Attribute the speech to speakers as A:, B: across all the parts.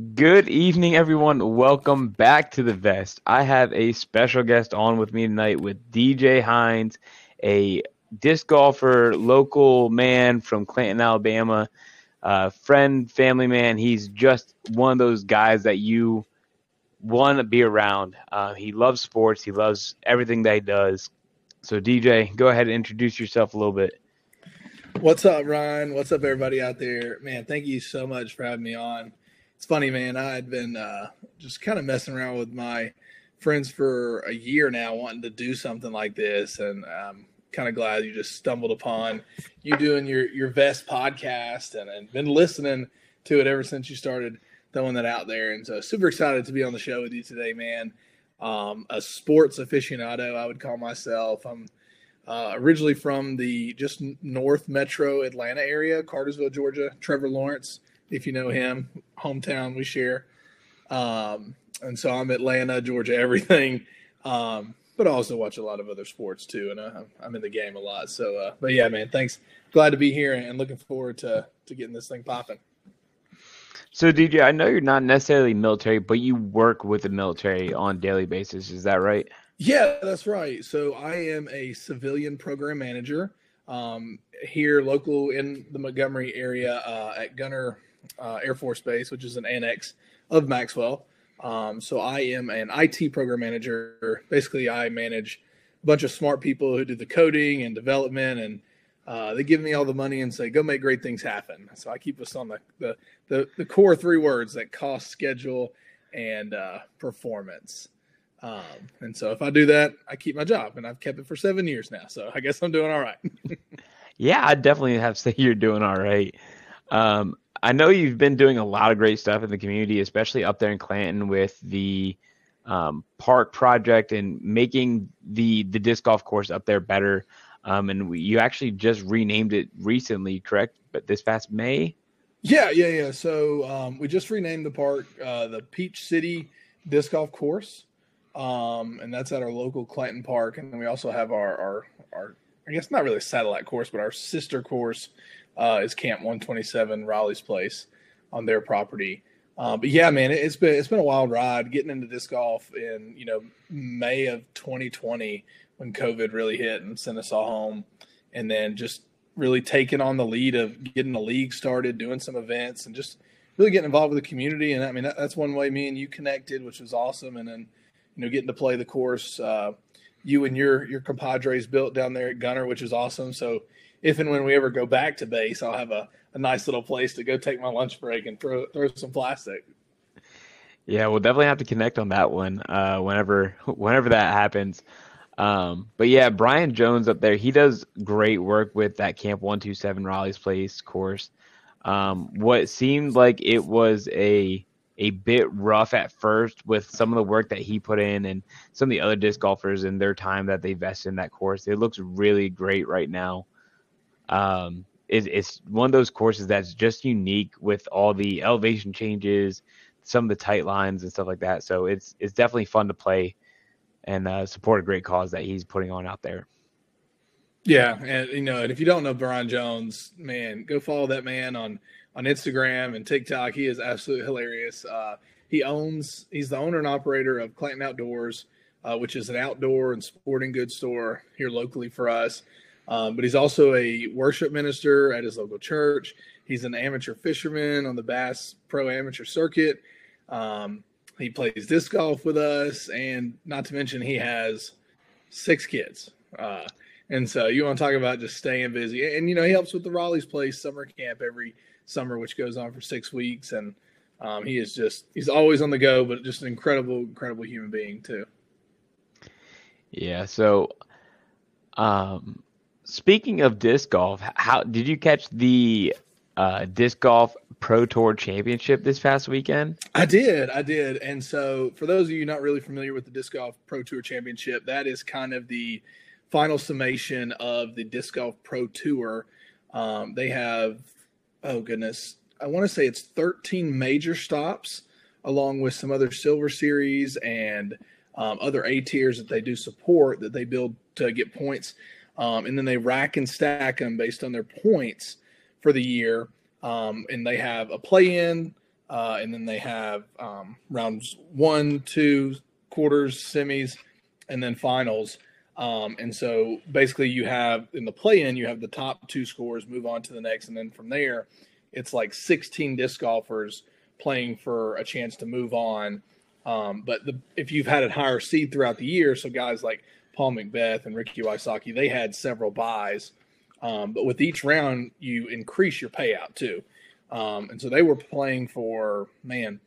A: Good evening, everyone. Welcome back to the Vest. I have a special guest on with me tonight with DJ Hines, a disc golfer, local man from Clanton, Alabama, uh, friend, family man. He's just one of those guys that you want to be around. Uh, he loves sports. He loves everything that he does. So, DJ, go ahead and introduce yourself a little bit.
B: What's up, Ryan? What's up, everybody out there? Man, thank you so much for having me on it's funny, man. I had been uh, just kind of messing around with my friends for a year now, wanting to do something like this, and I'm kind of glad you just stumbled upon you doing your your Vest podcast and, and been listening to it ever since you started throwing that out there. And so, super excited to be on the show with you today, man. Um, a sports aficionado, I would call myself. I'm uh, originally from the just north metro Atlanta area, Cartersville, Georgia. Trevor Lawrence if you know him, hometown we share. Um, and so I'm Atlanta, Georgia, everything. Um, but I also watch a lot of other sports too, and uh, I'm in the game a lot. So, uh, but yeah, man, thanks. Glad to be here and looking forward to to getting this thing popping.
A: So, DJ, I know you're not necessarily military, but you work with the military on daily basis. Is that right?
B: Yeah, that's right. So, I am a civilian program manager um, here, local in the Montgomery area uh, at Gunter uh, Air Force Base, which is an annex of Maxwell. Um, so I am an IT program manager. Basically, I manage a bunch of smart people who do the coding and development, and uh, they give me all the money and say, "Go make great things happen." So I keep us on the the the, the core three words that cost, schedule, and uh, performance. Um, and so if I do that, I keep my job, and I've kept it for seven years now. So I guess I'm doing all right.
A: yeah, I definitely have to say you're doing all right. Um, I know you've been doing a lot of great stuff in the community, especially up there in Clanton with the um, park project and making the the disc golf course up there better. Um, and we, you actually just renamed it recently, correct? But this past May.
B: Yeah, yeah, yeah. So um, we just renamed the park uh, the Peach City Disc Golf Course, um, and that's at our local Clanton Park. And then we also have our our, our I guess not really satellite course, but our sister course uh, is Camp 127 Raleigh's Place on their property. Uh, but yeah, man, it, has been it's been a wild ride getting into disc golf in you know May of 2020 when COVID really hit and sent us all home, and then just really taking on the lead of getting the league started, doing some events, and just really getting involved with the community. And I mean that, that's one way me and you connected, which was awesome. And then you know getting to play the course, uh, you and your your compadres built down there at Gunter, which is awesome. So if and when we ever go back to base, I'll have a, a nice little place to go take my lunch break and throw throw some plastic.
A: Yeah, we'll definitely have to connect on that one uh, whenever whenever that happens. Um, but yeah, Brian Jones up there, he does great work with that Camp One Two Seven Raleigh's Place course. Um, what seemed like it was a a bit rough at first with some of the work that he put in and some of the other disc golfers and their time that they vested in that course. It looks really great right now. Um, it, it's one of those courses that's just unique with all the elevation changes, some of the tight lines and stuff like that. So it's it's definitely fun to play and uh, support a great cause that he's putting on out there.
B: Yeah, and you know, and if you don't know Brian Jones, man, go follow that man on on Instagram and TikTok. He is absolutely hilarious. Uh, he owns, he's the owner and operator of Clanton Outdoors, uh, which is an outdoor and sporting goods store here locally for us. Um, but he's also a worship minister at his local church. He's an amateur fisherman on the Bass Pro Amateur Circuit. Um, he plays disc golf with us, and not to mention, he has six kids. Uh, and so you want to talk about just staying busy. And, you know, he helps with the Raleigh's Place summer camp every summer, which goes on for six weeks. And um, he is just, he's always on the go, but just an incredible, incredible human being, too.
A: Yeah. So, um, Speaking of disc golf, how did you catch the uh, disc golf pro tour championship this past weekend?
B: I did, I did. And so, for those of you not really familiar with the disc golf pro tour championship, that is kind of the final summation of the disc golf pro tour. Um, they have, oh goodness, I want to say it's 13 major stops, along with some other silver series and um, other A tiers that they do support that they build to get points um, and then they rack and stack them based on their points for the year. Um, and they have a play-in, uh, and then they have um, rounds one, two, quarters, semis, and then finals. Um, and so basically, you have in the play-in, you have the top two scores move on to the next, and then from there, it's like 16 disc golfers playing for a chance to move on. Um, but the, if you've had a higher seed throughout the year, so guys like Paul McBeth and Ricky Wysocki, they had several buys. Um, but with each round, you increase your payout too. Um, and so they were playing for man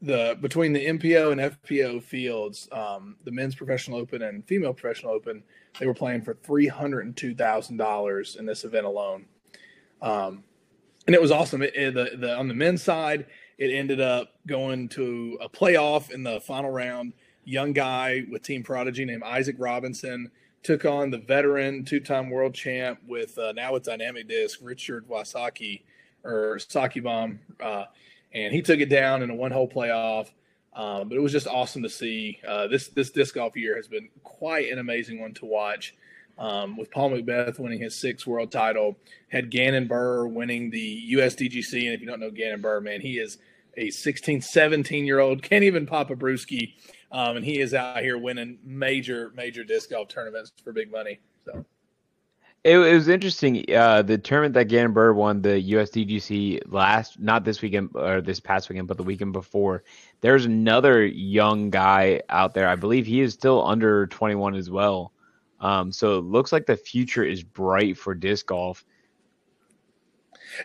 B: the between the MPO and FPO fields, um, the men's professional open and female professional open, they were playing for three hundred and two thousand dollars in this event alone, um, and it was awesome. It, it, the, the on the men's side, it ended up going to a playoff in the final round. Young guy with Team Prodigy named Isaac Robinson took on the veteran two-time world champ with uh, now with Dynamic Disc Richard Wysocki or Sockibomb, uh, and he took it down in a one-hole playoff. Um, but it was just awesome to see. Uh, this this disc golf year has been quite an amazing one to watch. Um, with Paul McBeth winning his sixth world title, had Gannon Buhr winning the USDGC. And if you don't know Gannon Buhr, man, he is a 16, 17 year old, can't even pop a brewski. Um, and he is out here winning major, major disc golf tournaments for big money. So
A: it, it was interesting. Uh, the tournament that Gannon Buhr won, the USDGC last, not this weekend or this past weekend, but the weekend before. There's another young guy out there. I believe he is still under 21 as well. Um, so it looks like the future is bright for disc golf.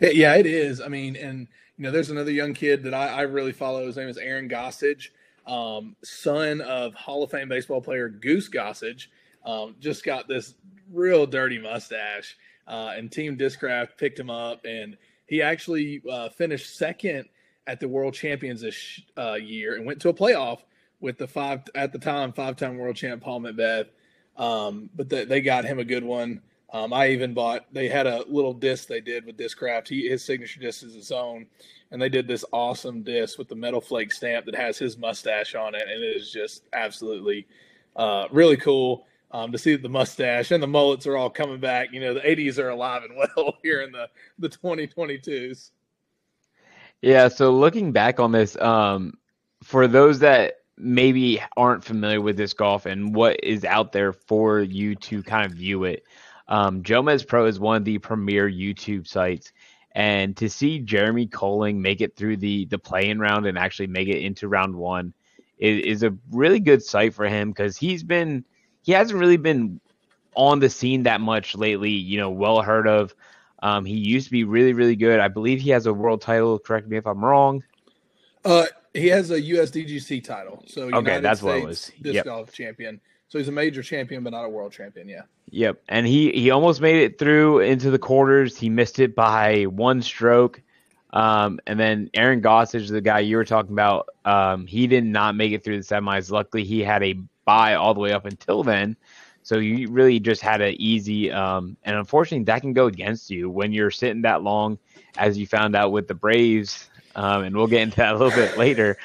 B: Yeah, it is. I mean, and you know, there's another young kid that I, I really follow. His name is Aaron Gossage, um, son of Hall of Fame baseball player Goose Gossage. Um, just got this real dirty mustache, uh, and Team Discraft picked him up, and he actually uh, finished second at the World Champions this uh, year and went to a playoff with the five at the time five-time world champ Paul McBeth. Um, but the, they got him a good one. Um, I even bought. They had a little disc they did with Discraft. He his signature disc is his own, and they did this awesome disc with the metal flake stamp that has his mustache on it, and it is just absolutely uh, really cool um, to see that the mustache and the mullets are all coming back. You know, the '80s are alive and well here in the the 2022s.
A: Yeah. So looking back on this, um, for those that maybe aren't familiar with this golf and what is out there for you to kind of view it. Um, Jomez Pro is one of the premier YouTube sites, and to see Jeremy Koling make it through the the play-in round and actually make it into round one is, is a really good sight for him because he's been he hasn't really been on the scene that much lately. You know, well heard of. Um, he used to be really really good. I believe he has a world title. Correct me if I'm wrong.
B: Uh, he has a USDGC title. So
A: United okay, that's States what it was.
B: Disc yep. golf champion. So he's a major champion, but not a world champion. Yeah.
A: Yep, and he he almost made it through into the quarters. He missed it by one stroke. Um, and then Aaron Gossage, the guy you were talking about, um, he did not make it through the semis. Luckily, he had a bye all the way up until then. So you really just had an easy, um, and unfortunately, that can go against you when you're sitting that long, as you found out with the Braves. Um, and we'll get into that a little bit later.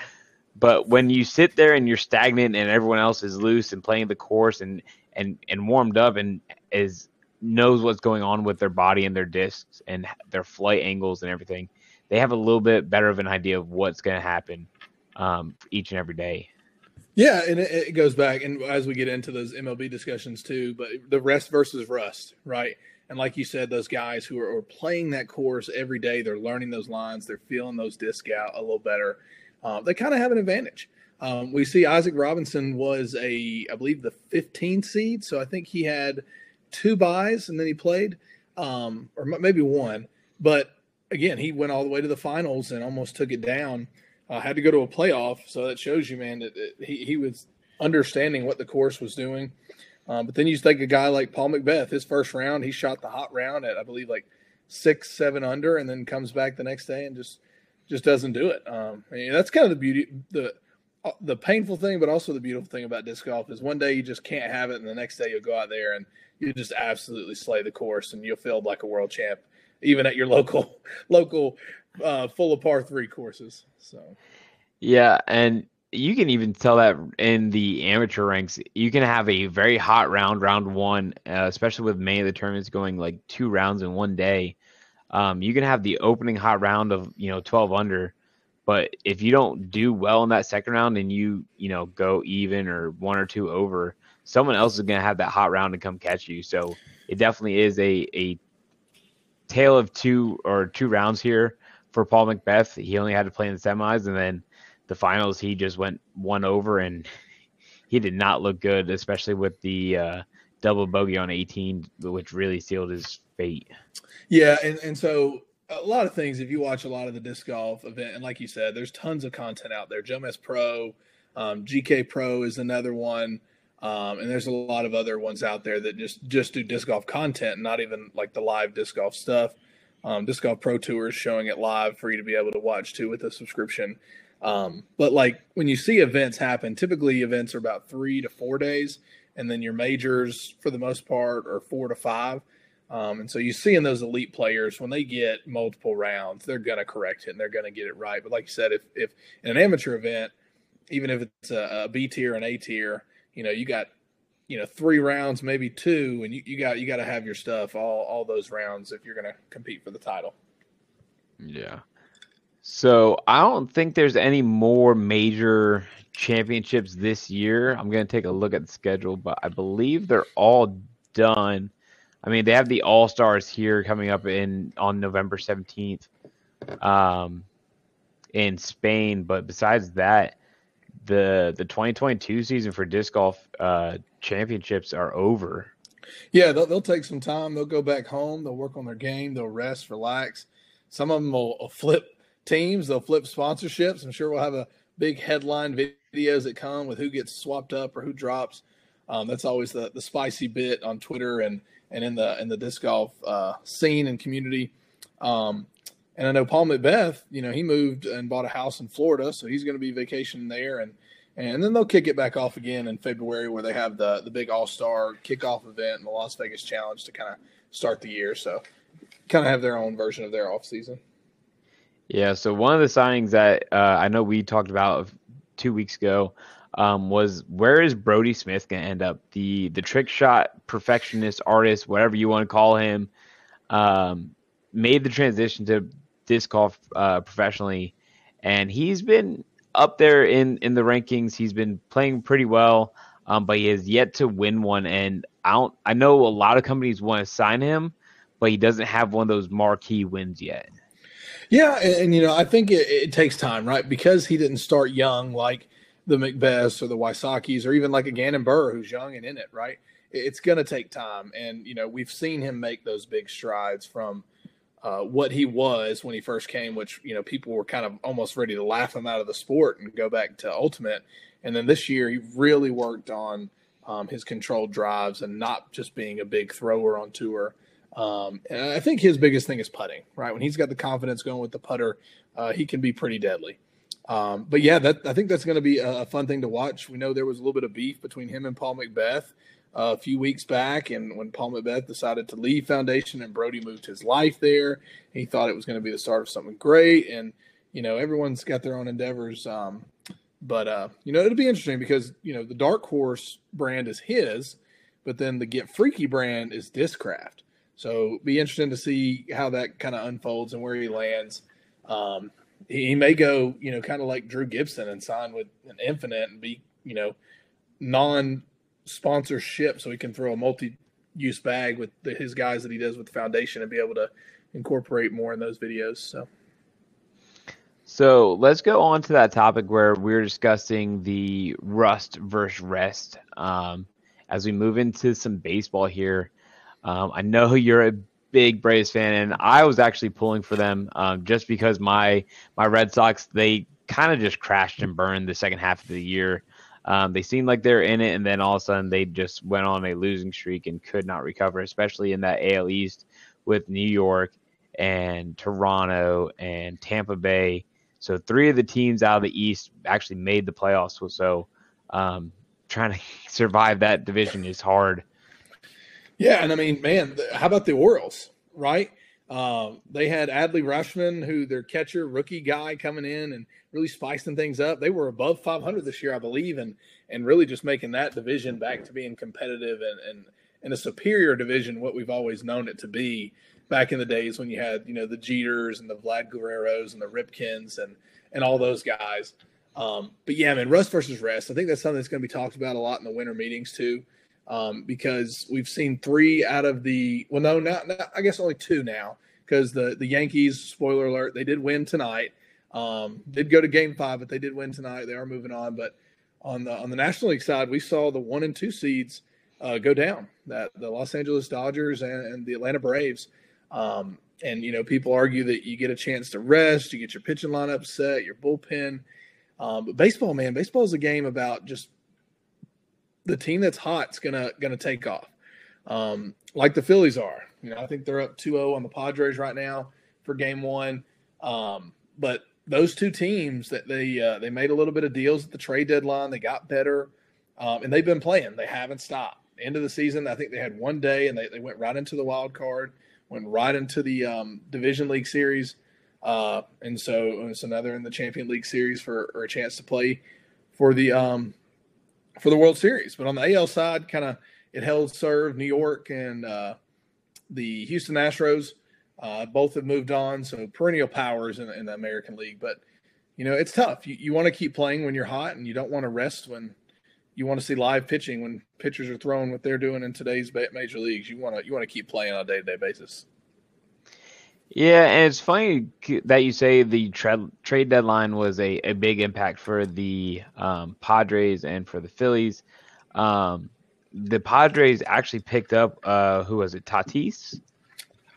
A: But when you sit there and you're stagnant and everyone else is loose and playing the course and and and warmed up and is knows what's going on with their body and their discs and their flight angles and everything, they have a little bit better of an idea of what's going to happen um, each and every day.
B: Yeah, and it, it, goes back, and as we get into those MLB discussions too, but the rest versus rust, right? And like you said, those guys who are, are playing that course every day, they're learning those lines, they're feeling those disc out a little better uh, they kind of have an advantage. Um, we see Isaac Robinson was a, I believe, the 15 seed. So I think he had two buys and then he played, um, or maybe one. But again, he went all the way to the finals and almost took it down. Uh, had to go to a playoff. So that shows you, man, that, that he, he was understanding what the course was doing. Um, but then you take a guy like Paul McBeth, his first round, he shot the hot round at, I believe, like six, seven under, and then comes back the next day and just just doesn't do it. Um, mean, that's kind of the beauty, the uh, the painful thing, but also the beautiful thing about disc golf is one day you just can't have it, and the next day you'll go out there and you just absolutely slay the course, and you'll feel like a world champ, even at your local local uh, full of par three courses. So,
A: yeah, and you can even tell that in the amateur ranks. You can have a very hot round, round one, uh, especially with many of the tournaments going like two rounds in one day um, you can have the opening hot round of you know 12 under, But if you don't do well in that second round and you, you know, go even or one or two over, someone else is going to have that hot round and come catch you. So it definitely is a, a tale of two or two rounds here for Paul McBeth. He only had to play in the semis and then the finals, he just went one over and he did not look good, especially with the uh, double bogey on 18, which really sealed his fate.
B: Yeah. And, and so a lot of things if you watch a lot of the disc golf event and like you said there's tons of content out there Jomez Pro um, gk pro is another one um, and there's a lot of other ones out there that just just do disc golf content not even like the live disc golf stuff um, disc golf pro tours showing it live for you to be able to watch too with a subscription um, but like when you see events happen typically events are about three to four days and then your majors for the most part are four to five um, and so you see in those elite players when they get multiple rounds, they're going to correct it and they're going to get it right. But like you said, if if in an amateur event, even if it's a, a B tier and A tier, you know you got you know three rounds, maybe two, and you, you got you got to have your stuff all all those rounds if you're going to compete for the title.
A: Yeah. So I don't think there's any more major championships this year. I'm going to take a look at the schedule, but I believe they're all done I mean, they have the All Stars here coming up in on November seventeenth, um, in Spain. But besides that, the the 2022 season for disc golf uh, championships are over.
B: Yeah, they'll, they'll take some time. They'll go back home. They'll work on their game. They'll rest, relax. Some of them will, will flip teams. They'll flip sponsorships. I'm sure we'll have a big headline videos that come with who gets swapped up or who drops. Um, that's always the the spicy bit on Twitter and and in the in the disc golf uh, scene and community. Um, and I know Paul McBeth, you know, he moved and bought a house in Florida, so he's going to be vacationing there, and and then they'll kick it back off again in February, where they have the the big All Star kickoff event and the Las Vegas Challenge to kind of start the year. So, kind of have their own version of their off season.
A: Yeah. So one of the signings that uh, I know we talked about two weeks ago um, was where is Brodie Smith going to end up? The the trick shot perfectionist artist, whatever you want to call him, um, made the transition to disc golf uh, professionally, and he's been up there in in the rankings. He's been playing pretty well, um, but he has yet to win one. And I don't. I know a lot of companies want to sign him, but he doesn't have one of those marquee wins yet.
B: Yeah, and, and you know, I think it, it takes time, right? Because he didn't start young, like the McBeths or the Wysocki's or even like a Gannon Buhr who's young and in it, right? It's going to take time. And, you know, we've seen him make those big strides from uh, what he was when he first came, which, you know, people were kind of almost ready to laugh him out of the sport and go back to Ultimate. And then this year, he really worked on um, his controlled drives and not just being a big thrower on tour. Um, and I think his biggest thing is putting, right? When he's got the confidence going with the putter, uh, he can be pretty deadly. Um, but yeah, that I think that's going to be a, fun thing to watch. We know there was a little bit of beef between him and Paul McBeth uh, a few weeks back, and when Paul McBeth decided to leave Foundation and Brodie moved his life there, he thought it was going to be the start of something great. And you know, everyone's got their own endeavors. Um, but uh, you know, it'll be interesting because you know the Dark Horse brand is his, but then the Get Freaky brand is Discraft. So be interesting to see how that kind of unfolds and where he lands. Um, he may go, you know, kind of like Drew Gibson and sign with an Infinite and be, you know, non sponsorship so he can throw a multi use bag with the, his guys that he does with the foundation and be able to incorporate more in those videos. So.
A: So let's go on to that topic where we're discussing the rust versus rest. Um, as we move into some baseball here, um, I know you're a big Braves fan, and I was actually pulling for them um, just because my my Red Sox they kind of just crashed and burned the second half of the year. Um, they seemed like they're in it, and then all of a sudden they just went on a losing streak and could not recover, especially in that AL East with New York and Toronto and Tampa Bay. So three of the teams out of the East actually made the playoffs. So um, trying to survive that division is hard.
B: Yeah, and I mean, man, how about the Orioles, right? Um, they had Adley Rutschman, who their catcher, rookie guy, coming in and really spicing things up. They were above 500 this year, I believe, and and really just making that division back to being competitive and and, and a superior division, what we've always known it to be. back in the days when you had you know the Jeters and the Vlad Guerreros and the Ripkens and and all those guys. Um, but yeah, man, rust versus rest. I think that's something that's going to be talked about a lot in the winter meetings too, um, because we've seen three out of the well, no, not, not I guess only two now, because the the Yankees, spoiler alert, they did win tonight. Um, did go to Game Five, but they did win tonight. They are moving on. But on the on the National League side, we saw the one and two seeds uh, go down. That the Los Angeles Dodgers and, and the Atlanta Braves. Um, and you know, people argue that you get a chance to rest, you get your pitching lineup set, your bullpen. Um, but baseball, man, baseball is a game about just the team that's hot's gonna gonna take off, um, like the Phillies are. You know, I think they're up 2-0 on the Padres right now for Game One. Um, but those two teams that they uh, they made a little bit of deals at the trade deadline. They got better, um, and they've been playing. They haven't stopped. End of the season, I think they had one day, and they, they went right into the wild card went right into the um, Division League Series, uh, and so it's another in the Champion League Series for a chance to play for the um, for the World Series. But on the AL side, kind of it held serve New York and uh, the Houston Astros. Uh, both have moved on, so perennial powers in, in the American League. But you know it's tough. You, you want to keep playing when you're hot, and you don't want to rest when you want to see live pitching when pitchers are throwing what they're doing in today's major leagues. You want to you want to keep playing on a day to day basis.
A: Yeah, and it's funny that you say the tra- trade deadline was a, a big impact for the um, Padres and for the Phillies. Um, the Padres actually picked up uh, who was it, Tatis?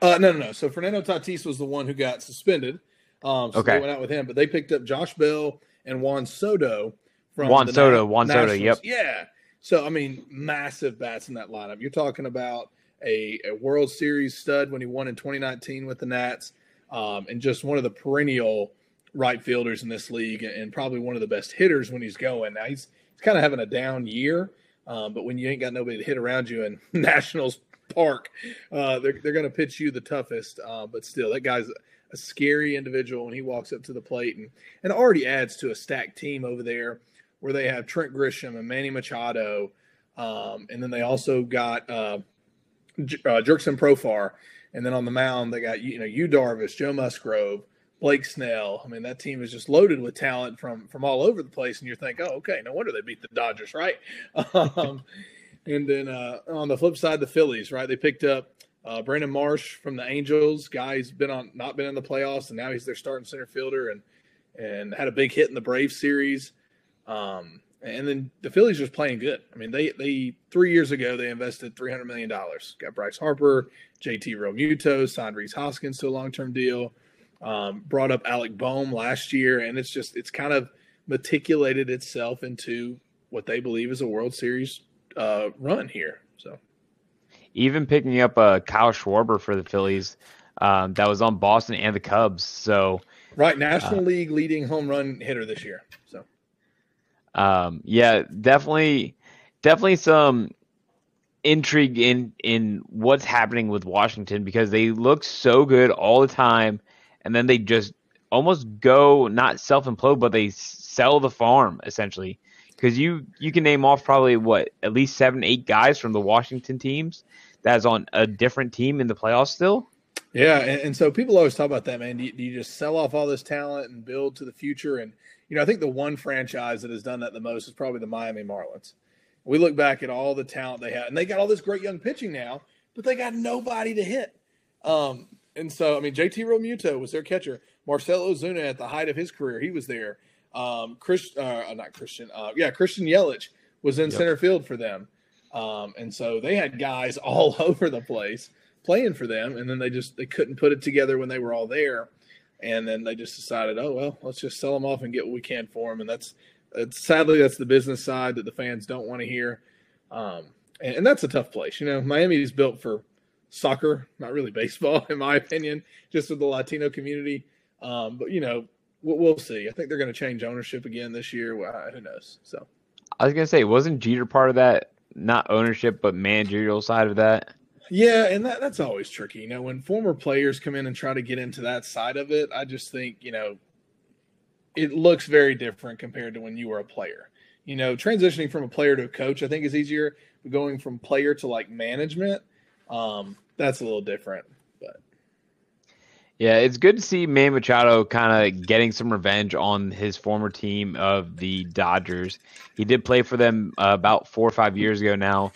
B: Uh, no, no, no. So Fernando Tatis was the one who got suspended. Um, so okay. they went out with him, but they picked up Josh Bell and Juan Soto
A: from Juan Soto. Juan Soto. Yep.
B: Yeah. So I mean, massive bats in that lineup. You're talking about a, a World Series stud when he won in 2019 with the Nats, um, and just one of the perennial right fielders in this league, and probably one of the best hitters when he's going. Now he's he's kind of having a down year, um, but when you ain't got nobody to hit around you in Nationals Park, uh, they're they're going to pitch you the toughest. Uh, but still, that guy's a scary individual when he walks up to the plate, and and already adds to a stacked team over there where they have Trent Grisham and Manny Machado, um, and then they also got uh, uh, Jurickson Profar, and then on the mound they got you know Yu Darvish, Joe Musgrove, Blake Snell. I mean that team is just loaded with talent from from all over the place, and you're thinking, oh okay, no wonder they beat the Dodgers, right? Um, and then uh, on the flip side, the Phillies, right? They picked up uh, Brandon Marsh from the Angels. Guy's been on not been in the playoffs, and now he's their starting center fielder, and and had a big hit in the Brave series. Um, and then the Phillies just playing good. I mean, they they three years ago they invested three hundred million dollars. Got Bryce Harper, JT Realmuto, signed Rhys Hoskins to a long term deal. Um, brought up Alec Bohm last year, and it's just it's kind of matriculated itself into what they believe is a World Series uh, run here. So,
A: even picking up uh, Kyle Schwarber for the Phillies, um, that was on Boston and the Cubs. So,
B: right, National uh, League leading home run hitter this year. So,
A: um, yeah, definitely, definitely some intrigue in in what's happening with Washington because they look so good all the time, and then they just almost go not self implode, but they sell the farm essentially. Because you you can name off probably what at least seven eight guys from the Washington teams that's on a different team in the playoffs still.
B: Yeah, and, and so people always talk about that, man. Do you, do you just sell off all this talent and build to the future? And you know, I think the one franchise that has done that the most is probably the Miami Marlins. We look back at all the talent they had, and they got all this great young pitching now, but they got nobody to hit. Um, and so, I mean, JT Realmuto was their catcher. Marcell Ozuna at the height of his career, he was there. Um, Chris, uh, not Christian, uh, yeah, Christian Yelich was in yep. center field for them. Um, and so they had guys all over the place playing for them, and then they just they couldn't put it together when they were all there and then they just decided, oh well, let's just sell them off and get what we can for them, and that's, sadly that's the business side that the fans don't want to hear, um, and, and, that's a tough place. You know, Miami is built for soccer, not really baseball, in my opinion, just with the Latino community. Um, but you know, we'll, we'll, see. I think they're going to change ownership again this year. Well, who knows? So,
A: I was going to say, wasn't Jeter part of that? Not ownership, but managerial side of that.
B: Yeah, and that, that's always tricky. You know, when former players come in and try to get into that side of it, I just think, you know, it looks very different compared to when you were a player. You know, transitioning from a player to a coach, I think is easier. But going from player to like management, um, that's a little different. But
A: Yeah, it's good to see Manny Machado kind of getting some revenge on his former team of the Dodgers. He did play for them uh, about four or five years ago now.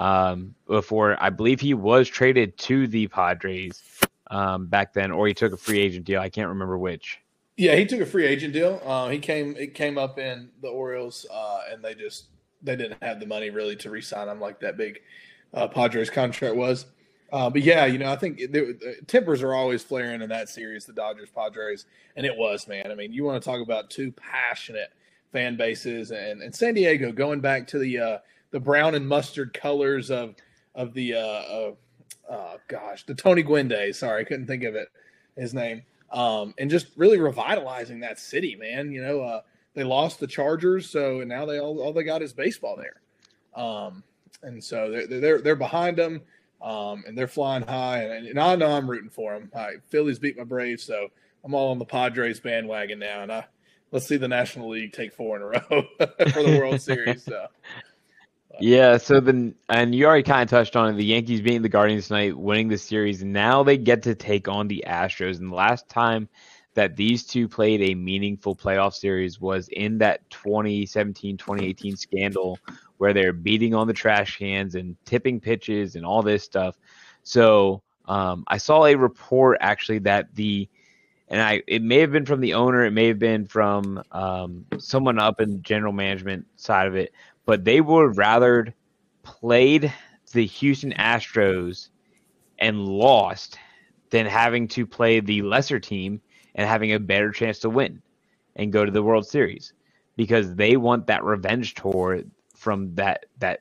A: Um, before I believe he was traded to the Padres um, back then, or he took a free agent deal. I can't remember which.
B: Yeah, he took a free agent deal. Uh, he came it came up in the Orioles, uh, and they just they didn't have the money really to re-sign him like that big uh, Padres contract was. Uh, but yeah, you know, I think tempers are always flaring in that series, the Dodgers Padres, and it was, man. I mean, you want to talk about two passionate fan bases, and, and San Diego going back to the uh, the brown and mustard colors of of the uh, uh, gosh, the Tony Gwynn days. Sorry, I couldn't think of it, his name, um, and just really revitalizing that city, man. You know, uh, they lost the Chargers, so and now they all, all they got is baseball there, um, and so they're they're they're behind them um, and they're flying high. And, and, I know I'm rooting for them. Right, Phillies beat my Braves, so I'm all on the Padres bandwagon now. And I let's see the National League take four in a row for the World Series. So.
A: Yeah, so then, and you already kind of touched on it. The Yankees beating the Guardians tonight, winning the series. Now they get to take on the Astros. And the last time that these two played a meaningful playoff series was in that 2017 2018 scandal where they're beating on the trash cans and tipping pitches and all this stuff. So um, I saw a report actually that the and I it may have been from the owner, it may have been from um, someone up in general management side of it, but they would rather played the Houston Astros and lost than having to play the lesser team and having a better chance to win and go to the World Series because they want that revenge tour from that that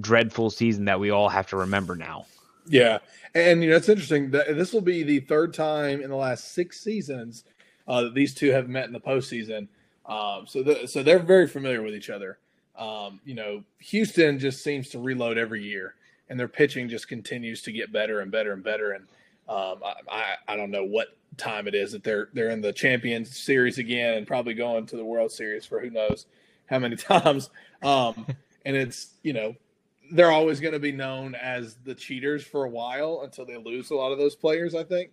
A: dreadful season that we all have to remember now.
B: Yeah, and you know it's interesting that this will be the third time in the last six seasons uh, that these two have met in the postseason. Um, so the, so they're very familiar with each other. Um, you know, Houston just seems to reload every year, and their pitching just continues to get better and better and better. And um, I, I, I don't know what time it is that they're they're in the Champions Series again, and probably going to the World Series for who knows how many times. Um, and it's you know they're always going to be known as the cheaters for a while until they lose a lot of those players. I think.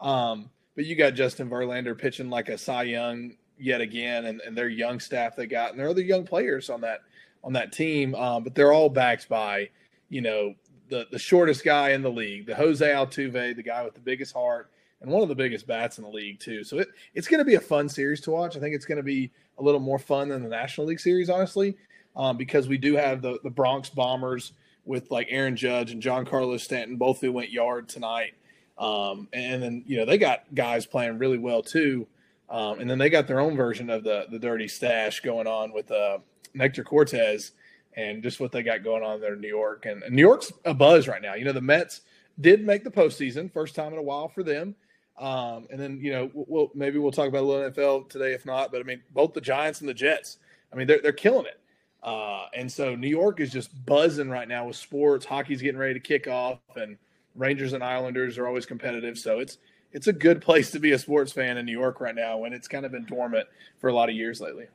B: Um, but you got Justin Verlander pitching like a Cy Young yet again, and, and their young staff they got, and their other young players on that on that team. Um, but they're all backed by you know the the shortest guy in the league, the Jose Altuve, the guy with the biggest heart and one of the biggest bats in the league too. So it, it's going to be a fun series to watch. I think it's going to be a little more fun than the National League series, honestly, um, because we do have the the Bronx Bombers with like Aaron Judge and Giancarlo Stanton, both who went yard tonight. Um, and then you know they got guys playing really well too. Um, and then they got their own version of the the dirty stash going on with uh, Nestor Cortes and just what they got going on there in New York. And, and New York's a buzz right now. You know the Mets did make the postseason, first time in a while for them. Um, and then you know we'll, maybe we'll talk about a little NFL today if not. But I mean both the Giants and the Jets. I mean they're they're killing it. Uh, and so New York is just buzzing right now with sports. Hockey's getting ready to kick off, and Rangers and Islanders are always competitive. So it's it's a good place to be a sports fan in New York right now when it's kind of been dormant for a lot of years lately.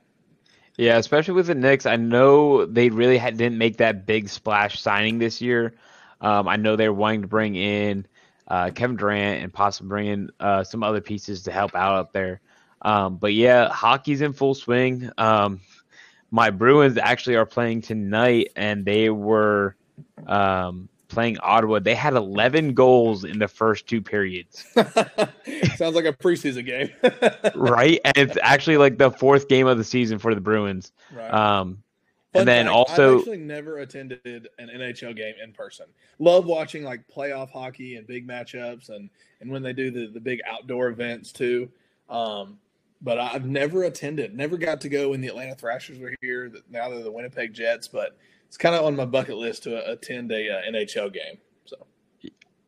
A: Yeah, especially with the Knicks. I know they really had, didn't make that big splash signing this year. Um, I know they're wanting to bring in uh, Kevin Durant and possibly bring in uh, some other pieces to help out up there. Um, but yeah, hockey's in full swing. Um, my Bruins actually are playing tonight, and they were um, playing Ottawa. They had 11 goals in the first two periods.
B: Sounds like a preseason game,
A: right? And it's actually like the fourth game of the season for the Bruins. Right. Um, and then fact, also,
B: I've actually never attended an NHL game in person. Love watching like playoff hockey and big matchups, and and when they do the the big outdoor events too. Um, but I've never attended, never got to go when the Atlanta Thrashers were here. Now they're the Winnipeg Jets, but it's kind of on my bucket list to attend a uh, NHL game. So,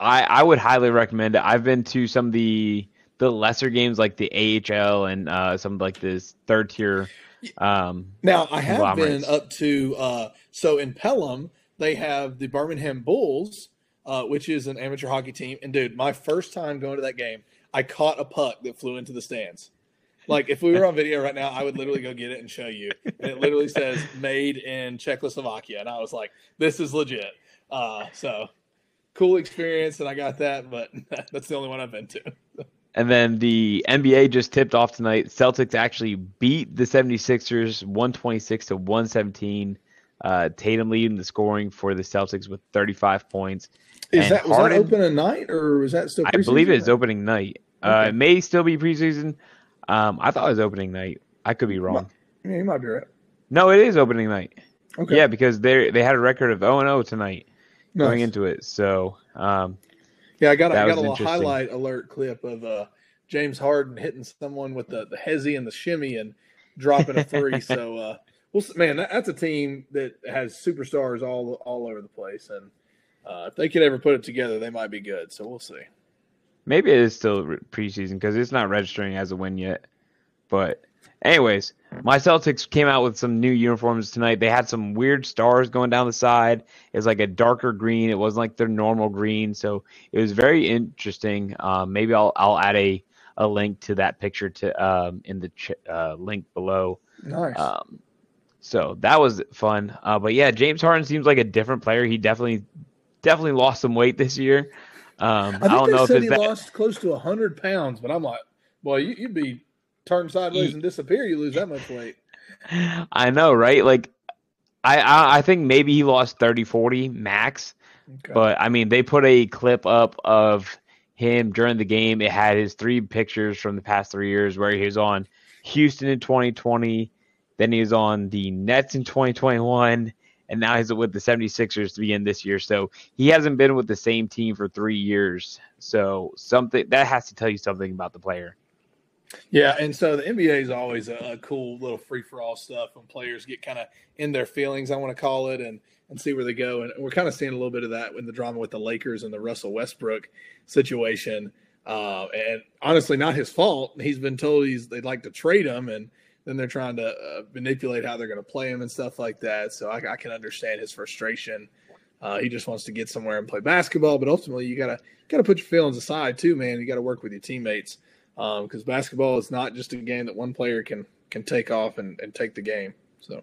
A: I I would highly recommend it. I've been to some of the the lesser games like the AHL and uh, some like this third tier. Um,
B: now I have been up to uh, so in Pelham they have the Birmingham Bulls, uh, which is an amateur hockey team. And dude, my first time going to that game, I caught a puck that flew into the stands. Like if we were on video right now, I would literally go get it and show you. And it literally says "made in Czechoslovakia," and I was like, "This is legit." Uh, so cool experience, and I got that, but that's the only one I've been to.
A: and then the NBA just tipped off tonight. Celtics actually beat the 76ers 126 to 117. Uh, Tatum leading the scoring for the Celtics with 35 points.
B: Is and that was Harden, that open a night or was that still?
A: I believe it's opening night. Uh, okay. Uh, it may still be preseason. Um, I thought it was opening night. I could be wrong.
B: Yeah, you might be right.
A: No, it is opening night. Okay. Yeah, because they they had a record of 0 and 0 tonight nice. going into it. So, um,
B: yeah, I got I got a little highlight alert clip of uh, James Harden hitting someone with the the hezzy and the shimmy and dropping a three. so, uh, well, man, that, that's a team that has superstars all all over the place, and uh, if they could ever put it together, they might be good. So we'll see.
A: Maybe it is still preseason because it's not registering as a win yet. But, anyways, my Celtics came out with some new uniforms tonight. They had some weird stars going down the side. It was like a darker green. It wasn't like their normal green, so it was very interesting. Um, maybe I'll I'll add a, a link to that picture to um, in the ch- uh, link below.
B: Nice.
A: Um, so that was fun. Uh, but yeah, James Harden seems like a different player. He definitely definitely lost some weight this year. Um,
B: I, think I don't they know said if he lost close to hundred pounds, but I'm like, boy, you, would be turned sideways and disappear. You lose that much weight.
A: I know, right? Like, I, I, I think maybe he lost 30, 40 max. Okay. But I mean, they put a clip up of him during the game. It had his three pictures from the past three years where he was on Houston in 2020, then he was on the Nets in 2021, and now he's with the 76ers to begin this year. So he hasn't been with the same team for three years. So something that has to tell you something about the player.
B: Yeah, and so the NBA is always a, a cool little free for all stuff when players get kind of in their feelings, I want to call it, and and see where they go. And we're kind of seeing a little bit of that in the drama with the Lakers and the Russell Westbrook situation. Uh, and honestly, not his fault. He's been told he's they'd like to trade him, and then they're trying to uh, manipulate how they're going to play him and stuff like that. So I, I can understand his frustration. Uh, he just wants to get somewhere and play basketball, but ultimately you gotta gotta put your feelings aside too, man. You got to work with your teammates because um, basketball is not just a game that one player can can take off and, and take the game. So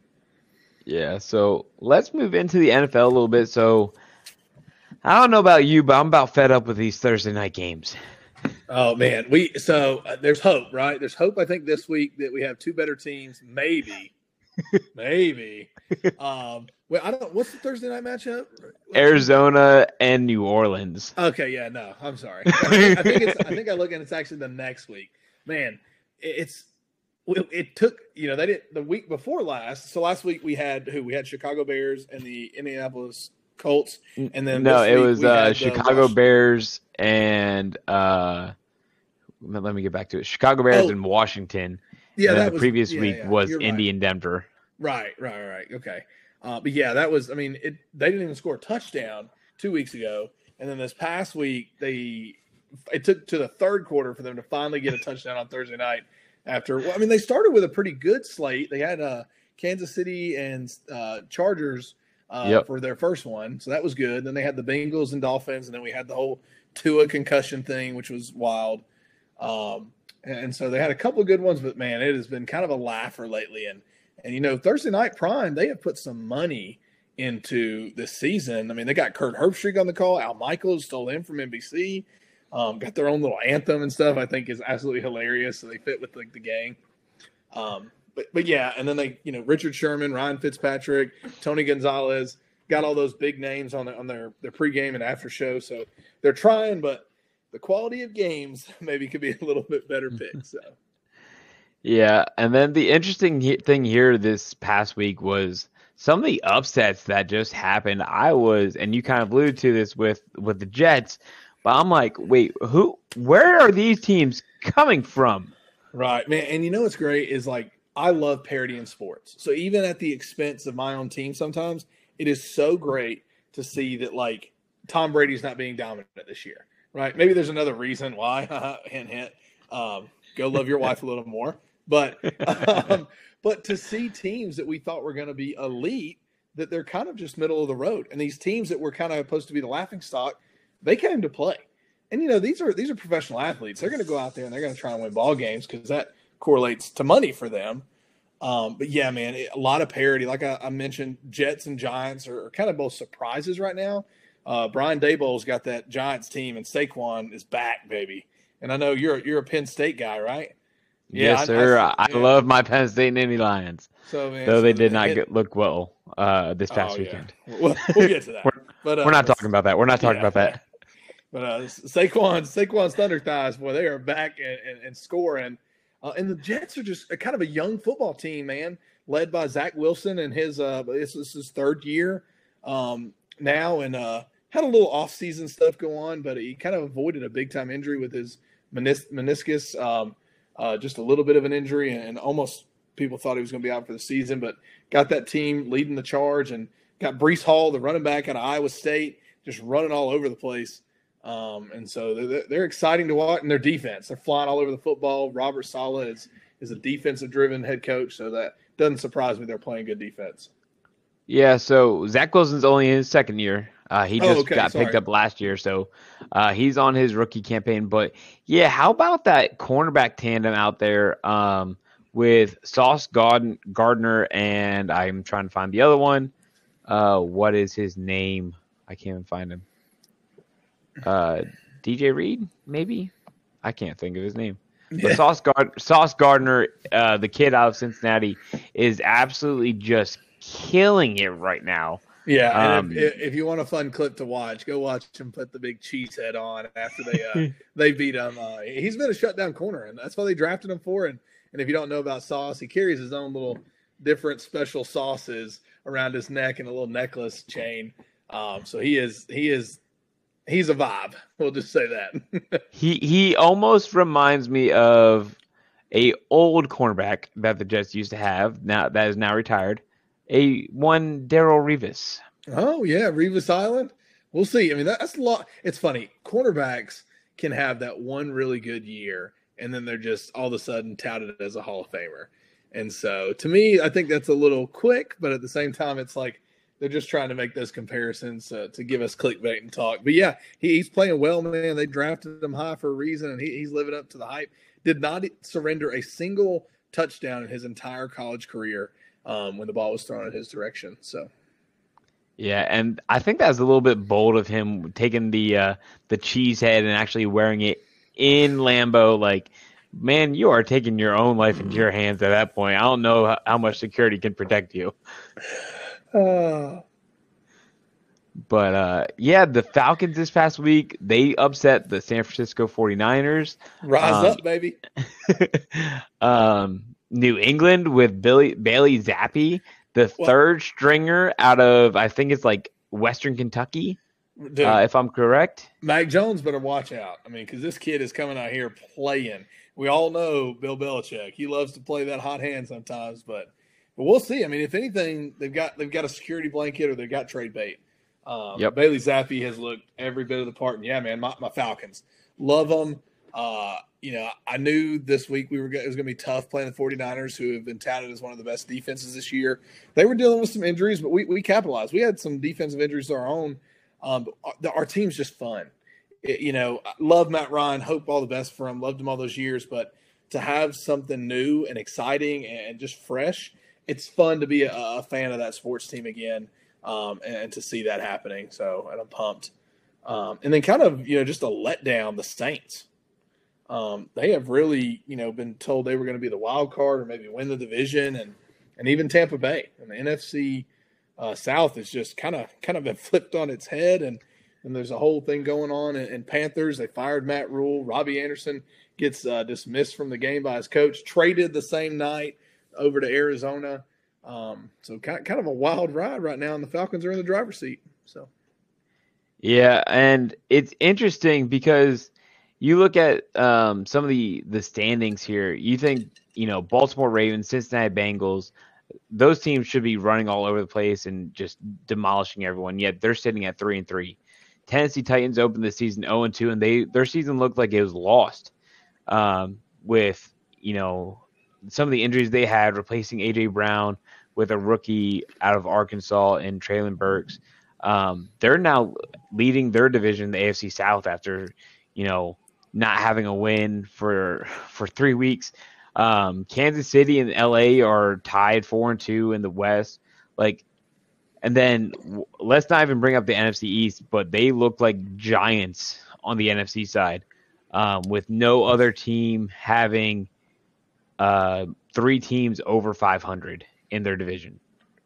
A: yeah, so let's move into the NFL a little bit. So I don't know about you, but I'm about fed up with these Thursday night games.
B: Oh man, we so uh, there's hope, right? There's hope. I think this week that we have two better teams, maybe, maybe. Um, well, I don't. What's the Thursday night matchup?
A: Arizona and New Orleans.
B: Okay, yeah, no, I'm sorry. I think, I think it's. I think I look and it's actually the next week. Man, it's. It took you know they did the week before last. So last week we had who we had Chicago Bears and the Indianapolis Colts, and then
A: no, it was uh, Chicago Bears and uh, let me get back to it. Chicago Bears oh, and Washington.
B: Yeah,
A: that
B: the
A: was, previous yeah, week yeah, was Indy right. and Denver.
B: Right, right, right. Okay, uh, but yeah, that was. I mean, it. They didn't even score a touchdown two weeks ago, and then this past week they. It took to the third quarter for them to finally get a touchdown on Thursday night. After, well, I mean, they started with a pretty good slate. They had uh, Kansas City and uh, Chargers uh, yep. for their first one. So that was good. Then they had the Bengals and Dolphins, and then we had the whole Tua concussion thing, which was wild. Um, and so they had a couple of good ones, but man, it has been kind of a laugher lately. And and you know, Thursday Night Prime, they have put some money into this season. I mean, they got Kirk Herbstreit on the call. Al Michaels stole in from NBC. Um, got their own little anthem and stuff. I think is absolutely hilarious. So they fit with like the gang. Um, but but yeah, and then they you know Richard Sherman, Ryan Fitzpatrick, Tony Gonzalez got all those big names on their on their their pregame and after show. So they're trying, but the quality of games maybe could be a little bit better picked. So.
A: Yeah, and then the interesting thing here this past week was some of the upsets that just happened. I was, and you kind of alluded to this with with the Jets, but I'm like, wait, who? Where are these teams coming from?
B: Right, man. And you know what's great is like I love parity in sports. So even at the expense of my own team, sometimes it is so great to see that like Tom Brady's not being dominant this year, right? Maybe there's another reason why. hint, hint. Um, go love your wife a little more, but um, but to see teams that we thought were going to be elite, that they're kind of just middle of the road, and these teams that were kind of supposed to be the laughing stock, they came to play. And you know these are these are professional athletes. They're going to go out there and they're going to try and win ball games because that correlates to money for them. Um, but yeah, man, it, a lot of parity. Like I, I, mentioned, Jets and Giants are, are, kind of both surprises right now. Uh, Brian Daboll's got that Giants team, and Saquon is back, baby. and I know you're you're a Penn State guy, right?
A: Yeah, yes, sir. I, I, I, love my Penn State Nittany Lions. So, man, though so they did not get, look well uh, this past oh, weekend.
B: Yeah. We'll, we'll, get to that.
A: we're, but, uh, we're not talking about that. We're not talking yeah, about that.
B: But uh, Saquon, Saquon's Thunder Thighs, boy, they are back and, and, and scoring. Uh, and the Jets are just a, kind of a young football team, man, led by Zach Wilson and his uh, this is his third year um, now, and uh, had a little off-season stuff go on, but he kind of avoided a big-time injury with his menis- meniscus, um, uh, just a little bit of an injury, and, and almost people thought he was going to be out for the season, but got that team leading the charge and got Breece Hall, the running back out of Iowa State, just running all over the place. Um, and so they're, they're, exciting to watch, and their defense, they're flying all over the football. Robert Saleh is is a defensive driven head coach, so that doesn't surprise me. They're playing good defense.
A: Yeah, so Zach Wilson's only in his second year. Uh, he oh, just oh, okay. got Sorry. picked up last year, so uh, he's on his rookie campaign. But yeah, how about that cornerback tandem out there um, with Sauce Gardner and I'm trying to find the other one. Uh, what is his name? I can't even find him. Uh, DJ Reed, maybe. I can't think of his name. Yeah. But Sauce, Gard- Sauce Gardner, uh, the kid out of Cincinnati, is absolutely just killing it right now.
B: Yeah, um, if, if, you want a fun clip to watch, go watch him put the big cheese head on after they uh, they beat him. Uh, he's been a shutdown corner, and that's why they drafted him for. And and if you don't know about Sauce, he carries his own little different special sauces around his neck and a little necklace chain. Um, so he is he is he's a vibe. We'll just say that.
A: he he almost reminds me of a old cornerback that the Jets used to have. Now that is now retired. A one Darrelle Revis.
B: Oh yeah, Revis Island. We'll see. I mean, that's a lot. It's funny. Cornerbacks can have that one really good year, and then they're just all of a sudden touted as a Hall of Famer. And so, to me, I think that's a little quick, but at the same time, it's like they're just trying to make those comparisons uh, to give us clickbait and talk. But yeah, he, he's playing well, man. They drafted him high for a reason, and he, he's living up to the hype. Did not surrender a single touchdown in his entire college career um, when the ball was thrown in his direction. So.
A: Yeah, and I think that was a little bit bold of him taking the uh, the cheese head and actually wearing it in Lambeau. Like, man, you are taking your own life into your hands at that point. I don't know how much security can protect you. Uh. But uh, yeah, the Falcons this past week, they upset the San Francisco 49ers.
B: Rise um, up, baby.
A: um, New England with Billy Bailey Zappe, the third stringer out of I think it's like Western Kentucky. Dude, uh, if I'm correct,
B: Mac Jones better watch out. I mean, because this kid is coming out here playing. We all know Bill Belichick. He loves to play that hot hand sometimes, but but we'll see. I mean, if anything, they've got they've got a security blanket or they've got trade bait. Um, yep. Bailey Zappe has looked every bit of the part, and yeah, man, my, my Falcons love them. Uh, you know, I knew this week we were it was going to be tough playing the 49ers, who have been touted as one of the best defenses this year. They were dealing with some injuries, but we, we capitalized. We had some defensive injuries of our own. Um, our, our team's just fun. It, you know, love Matt Ryan, hope all the best for him, loved him all those years, but to have something new and exciting and just fresh it's fun to be a, a, fan of that sports team again um, and, and, to see that happening. So, and I'm pumped. Um, and then kind of, you know, just a letdown, the Saints. Um, they have really, you know, been told they were going to be the wild card or maybe win the division, and and even Tampa Bay and the NFC uh, South is just kind of kind of been flipped on its head, and and there's a whole thing going on in, in Panthers. They fired Matt Rhule. Robbie Anderson gets uh, dismissed from the game by his coach, traded the same night over to Arizona. Um, so kind kind of a wild ride right now, and the Falcons are in the driver's seat. So,
A: yeah, and it's interesting because you look at um, some of the the standings here. You think you know Baltimore Ravens, Cincinnati Bengals, those teams should be running all over the place and just demolishing everyone. Yet they're sitting at three and three. Tennessee Titans opened the season zero and two, and they their season looked like it was lost. Um, with you know some of the injuries they had, replacing AJ Brown with a rookie out of Arkansas and Treylon Burks. Um, they're now leading their division, the AFC South, after you know not having a win for for three weeks. Um, Kansas City and LA are tied four and two in the West. Like, and then let's not even bring up the NFC East, but they look like giants on the NFC side. um, with no other team having uh, three teams over 500 in their division.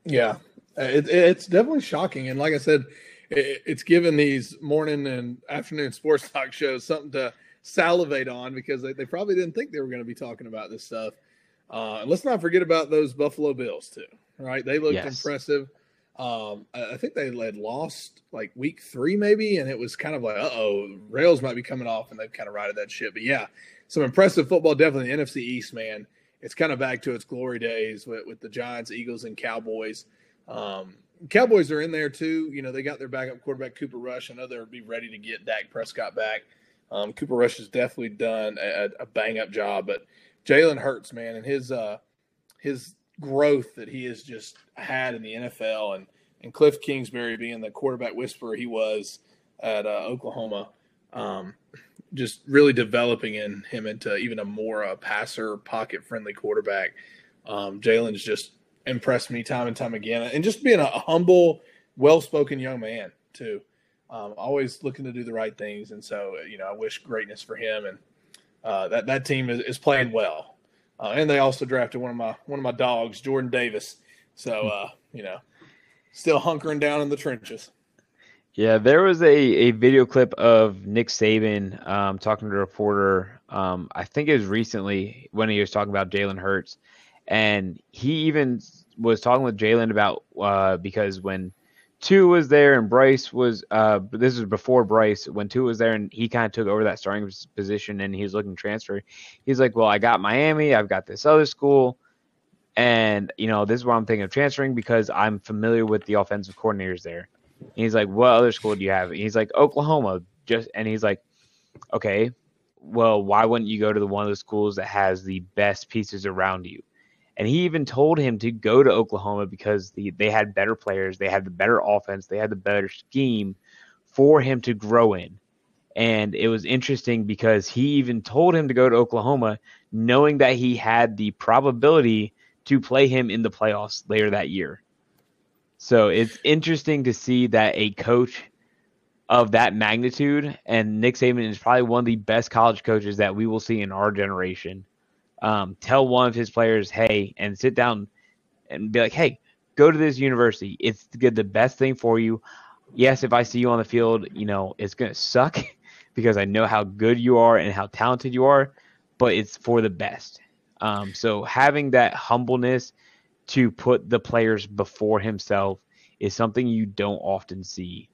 B: Yeah, it, it's definitely shocking. And like I said, it, it's given these morning and afternoon sports talk shows something to salivate on because they, they probably didn't think they were going to be talking about this stuff. Uh, and let's not forget about those Buffalo Bills too, right? They looked yes. impressive. Um, I think they had lost like week three, maybe, and it was kind of like, uh oh, rails might be coming off, and they've kind of righted that shit. But yeah, some impressive football, definitely the NFC East, man. It's kind of back to its glory days with, with the Giants, Eagles, and Cowboys. Um, Cowboys are in there too. You know, they got their backup quarterback Cooper Rush. I know they'll be ready to get Dak Prescott back. Um, Cooper Rush has definitely done a, a bang up job, but Jalen Hurts, man, and his uh, his growth that he has just had in the NFL, and and Cliff Kingsbury being the quarterback whisperer he was at uh, Oklahoma, um, just really developing in him into even a more uh, passer pocket friendly quarterback. Um, Jalen's just impressed me time and time again, and just being a humble, well spoken young man too. Um, always looking to do the right things, and so you know I wish greatness for him, and uh, that that team is, is playing well. Uh, and they also drafted one of my one of my dogs, Jordan Davis. So uh, you know, still hunkering down in the trenches.
A: Yeah, there was a, a video clip of Nick Saban um, talking to a reporter. Um, I think it was recently when he was talking about Jalen Hurts, and he even was talking with Jalen about uh, because when Tua was there and Bryce was uh, this was before Bryce when Tua was there and he kind of took over that starting position and he was looking to transfer. He's like, well, I got Miami, I've got this other school, and you know this is where I'm thinking of transferring because I'm familiar with the offensive coordinators there. And he's like, what other school do you have? And he's like Oklahoma, just and he's like, okay, well, why wouldn't you go to the one of the schools that has the best pieces around you? And he even told him to go to Oklahoma because the, they had better players, they had the better offense, they had the better scheme for him to grow in. And it was interesting because he even told him to go to Oklahoma, knowing that he had the probability to play him in the playoffs later that year. So it's interesting to see that a coach of that magnitude, and Nick Saban is probably one of the best college coaches that we will see in our generation um, tell one of his players, hey, and sit down and be like, hey, go to this university. It's the best thing for you. Yes, if I see you on the field, you know, it's going to suck because I know how good you are and how talented you are, but it's for the best. Um, so having that humbleness to put the players before himself is something you don't often see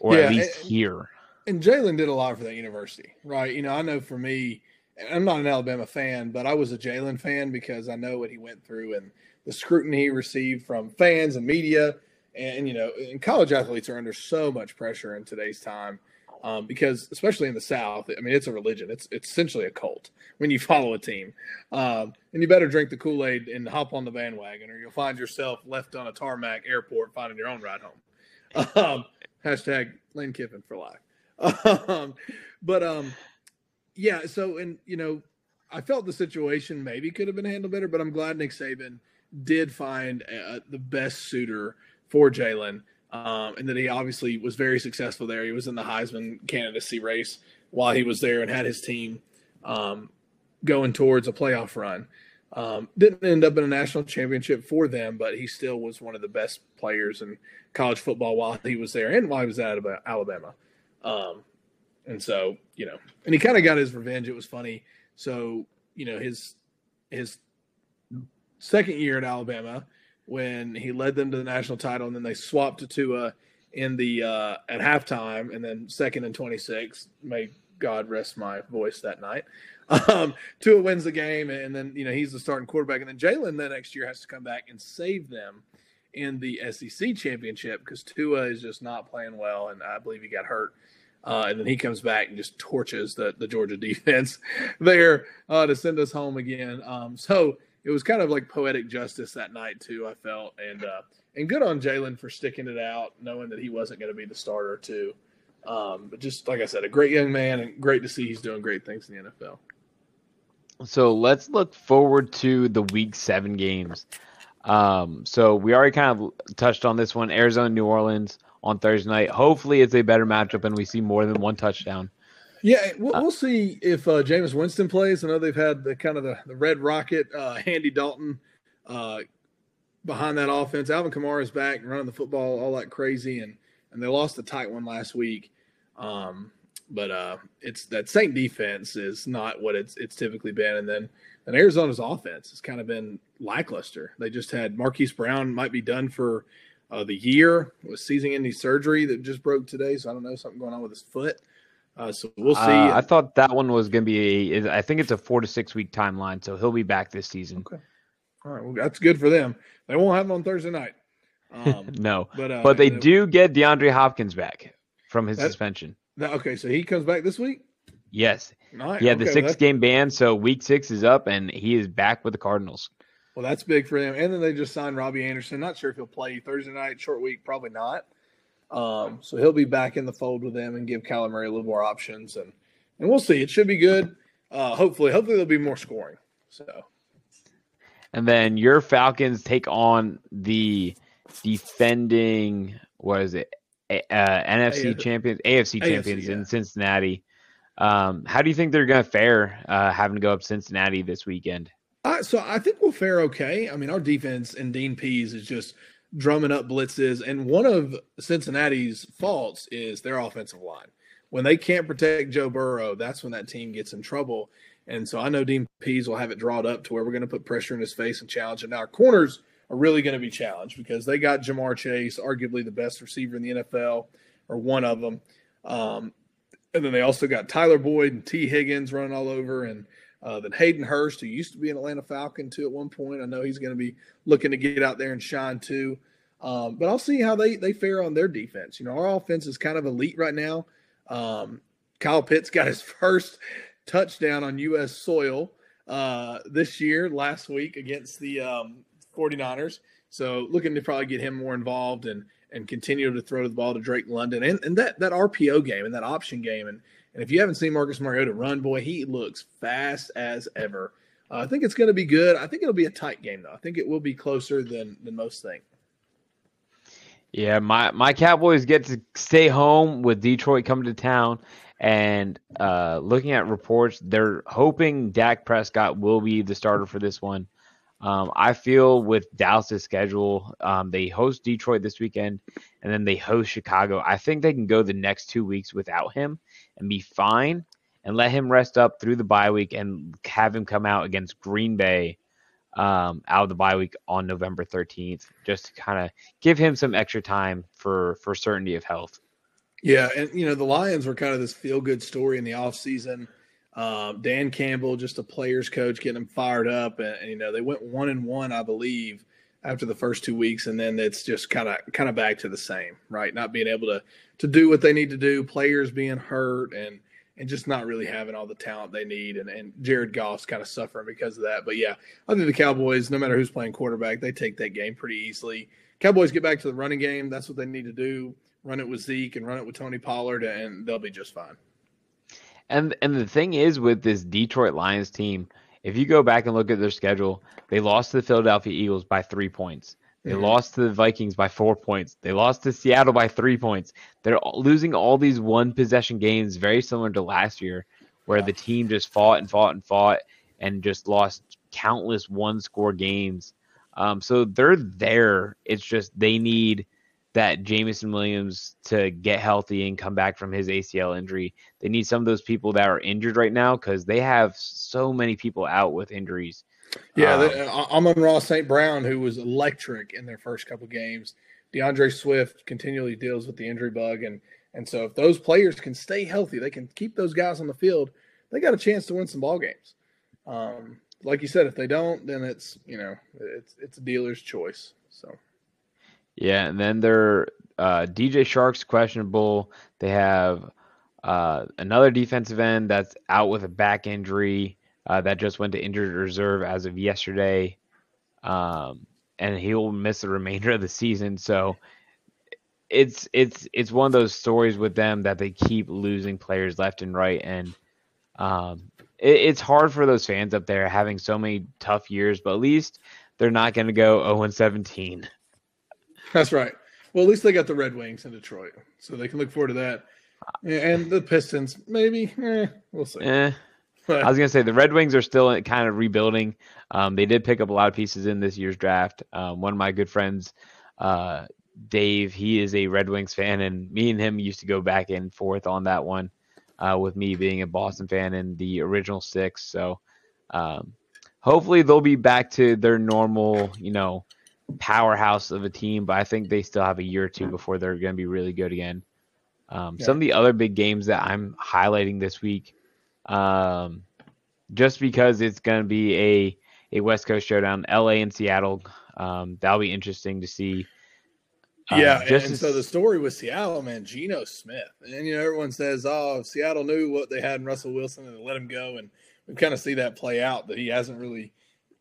A: or yeah, at least and, hear.
B: And Jalen did a lot for that university, right? You know, I know for me, I'm not an Alabama fan, but I was a Jalen fan because I know what he went through and the scrutiny he received from fans and media. And, you know, and college athletes are under so much pressure in today's time um, because, especially in the South, I mean, it's a religion. It's, it's essentially a cult when you follow a team. Um, and you better drink the Kool Aid and hop on the bandwagon, or you'll find yourself left on a tarmac airport finding your own ride home. Um, hashtag Lane Kiffin for life. Um, but um, yeah, so and you know, I felt the situation maybe could have been handled better, but I'm glad Nick Saban did find uh, the best suitor for Jalen, um, and that he obviously was very successful there. He was in the Heisman candidacy race while he was there and had his team um, going towards a playoff run. Um, didn't end up in a national championship for them, but he still was one of the best players in college football while he was there and while he was at Alabama. Um, and so, you know, and he kind of got his revenge. It was funny. So, you know, his his second year at Alabama when he led them to the national title, and then they swapped to Tua in the uh, at halftime, and then second and twenty six. May God rest my voice that night. Um, Tua wins the game, and then you know he's the starting quarterback, and then Jalen the next year has to come back and save them in the SEC championship because Tua is just not playing well, and I believe he got hurt uh, and then he comes back and just torches the, the Georgia defense there uh, to send us home again. Um, so it was kind of like poetic justice that night too. I felt and uh, and good on Jalen for sticking it out, knowing that he wasn't going to be the starter too. Um, but just like I said, a great young man and great to see he's doing great things in the NFL.
A: So let's look forward to the Week Seven games. Um, so we already kind of touched on this one: Arizona, New Orleans on Thursday night. Hopefully, it's a better matchup and we see more than one touchdown.
B: Yeah, we'll, uh, we'll see if uh, Jameis Winston plays. I know they've had the kind of the, the red rocket, uh, Andy Dalton, uh, behind that offense. Alvin Kamara is back running the football all that crazy, and and they lost a tight one last week. Um, but uh, it's that Saint defense is not what it's it's typically been, and then and Arizona's offense has kind of been lackluster. They just had Marquise Brown might be done for uh, the year with season-ending surgery that just broke today, so I don't know something going on with his foot. Uh, so we'll see. Uh,
A: I thought that one was going to be. A, I think it's a four to six week timeline, so he'll be back this season.
B: Okay. All right. Well, that's good for them. They won't have him on Thursday night.
A: Um, no, but uh, but they do get DeAndre Hopkins back from his that, suspension.
B: That, okay, so he comes back this week.
A: Yes. Nice. Yeah, okay, the six well, game ban, so week six is up, and he is back with the Cardinals.
B: Well, that's big for them. And then they just signed Robbie Anderson. Not sure if he'll play Thursday night, short week, probably not. Um, so he'll be back in the fold with them and give Kyler Murray a little more options, and and we'll see. It should be good. Uh, hopefully, hopefully there'll be more scoring. So.
A: And then your Falcons take on the defending what is it uh, NFC AFC. champions, AFC champions AFC, yeah. in Cincinnati. Um, how do you think they're going to fare uh, having to go up Cincinnati this weekend?
B: Uh, so I think we'll fare okay. I mean, our defense and Dean Pees is just drumming up blitzes, and one of Cincinnati's faults is their offensive line. When they can't protect Joe Burrow, that's when that team gets in trouble. And so I know Dean Pees will have it drawn up to where we're going to put pressure in his face and challenge. Now our corners are really going to be challenged because they got Ja'Marr Chase, arguably the best receiver in the NFL, or one of them. Um, and then they also got Tyler Boyd and Tee Higgins running all over, and uh, then Hayden Hurst, who used to be an Atlanta Falcon too at one point. I know he's going to be looking to get out there and shine too. Um, but I'll see how they they fare on their defense. You know, our offense is kind of elite right now. Um, Kyle Pitts got his first touchdown on U.S. soil uh, this year, last week against the um, 49ers. So looking to probably get him more involved and and continue to throw the ball to Drake London and, and that that RPO game and that option game. And and if you haven't seen Marcus Mariota run, boy, he looks fast as ever. Uh, I think it's going to be good. I think it'll be a tight game though. I think it will be closer than than most think.
A: Yeah, my my Cowboys get to stay home with Detroit coming to town. And uh, looking at reports, they're hoping Dak Prescott will be the starter for this one. Um, I feel with Dallas' schedule, um, they host Detroit this weekend and then they host Chicago. I think they can go the next two weeks without him and be fine and let him rest up through the bye week and have him come out against Green Bay um, out of the bye week on November 13th, just to kind of give him some extra time for for certainty of health.
B: Yeah, and you know the Lions were kind of this feel good story in the offseason. Um, Dan Campbell, just a players coach, getting them fired up, and, and, you know they went one and one, I believe, after the first two weeks, and then it's just kind of kind of back to the same, right? Not being able to to do what they need to do, players being hurt, and and just not really having all the talent they need, and and Jared Goff's kind of suffering because of that. But yeah, I think the Cowboys, no matter who's playing quarterback, they take that game pretty easily. Cowboys get back to the running game. That's what they need to do. Run it with Zeke and run it with Tony Pollard, and they'll be just fine.
A: And and the thing is with this Detroit Lions team, if you go back and look at their schedule, they lost to the Philadelphia Eagles by three points. They mm-hmm. lost to the Vikings by four points. They lost to Seattle by three points. They're losing all these one possession games, very similar to last year, where the team just fought and fought and fought and just lost countless one score games. Um, so they're there. It's just they need that Jameson Williams to get healthy and come back from his ACL injury. They need some of those people that are injured right now because they have so many people out with injuries.
B: Yeah, um, the, uh, Amon-Ra St. Brown, who was electric in their first couple games. D'Andre Swift continually deals with the injury bug, and and so if those players can stay healthy, they can keep those guys on the field. They got a chance to win some ball games. Um, like you said, if they don't, then it's you know it's it's a dealer's choice. So
A: yeah, and then they're uh, DJ Chark's questionable. They have uh, another defensive end that's out with a back injury uh, that just went to injured reserve as of yesterday, um, and he'll miss the remainder of the season. So it's it's it's one of those stories with them that they keep losing players left and right, and um, it, it's hard for those fans up there having so many tough years. But at least they're not going to go 0 17.
B: That's right. Well, at least they got the Red Wings in Detroit, so they can look forward to that. And the Pistons, maybe. Eh, we'll see.
A: Eh. I was gonna say the Red Wings are still kind of rebuilding. Um, they did pick up a lot of pieces in this year's draft. Um, one of my good friends, uh, Dave, he is a Red Wings fan, and me and him used to go back and forth on that one. Uh, with me being a Boston fan and the original six, so um, hopefully they'll be back to their normal, you know, powerhouse of a team. But I think they still have a year or two before they're going to be really good again. Um, yeah. Some of the other big games that I'm highlighting this week, um, just because it's going to be a a West Coast showdown, LA and Seattle. Um, that'll be interesting to see.
B: Um, yeah, and, and so the story with Seattle, man, Geno Smith, and you know everyone says, "Oh, Seattle knew what they had in Russell Wilson and they let him go," and we kind of see that play out that he hasn't really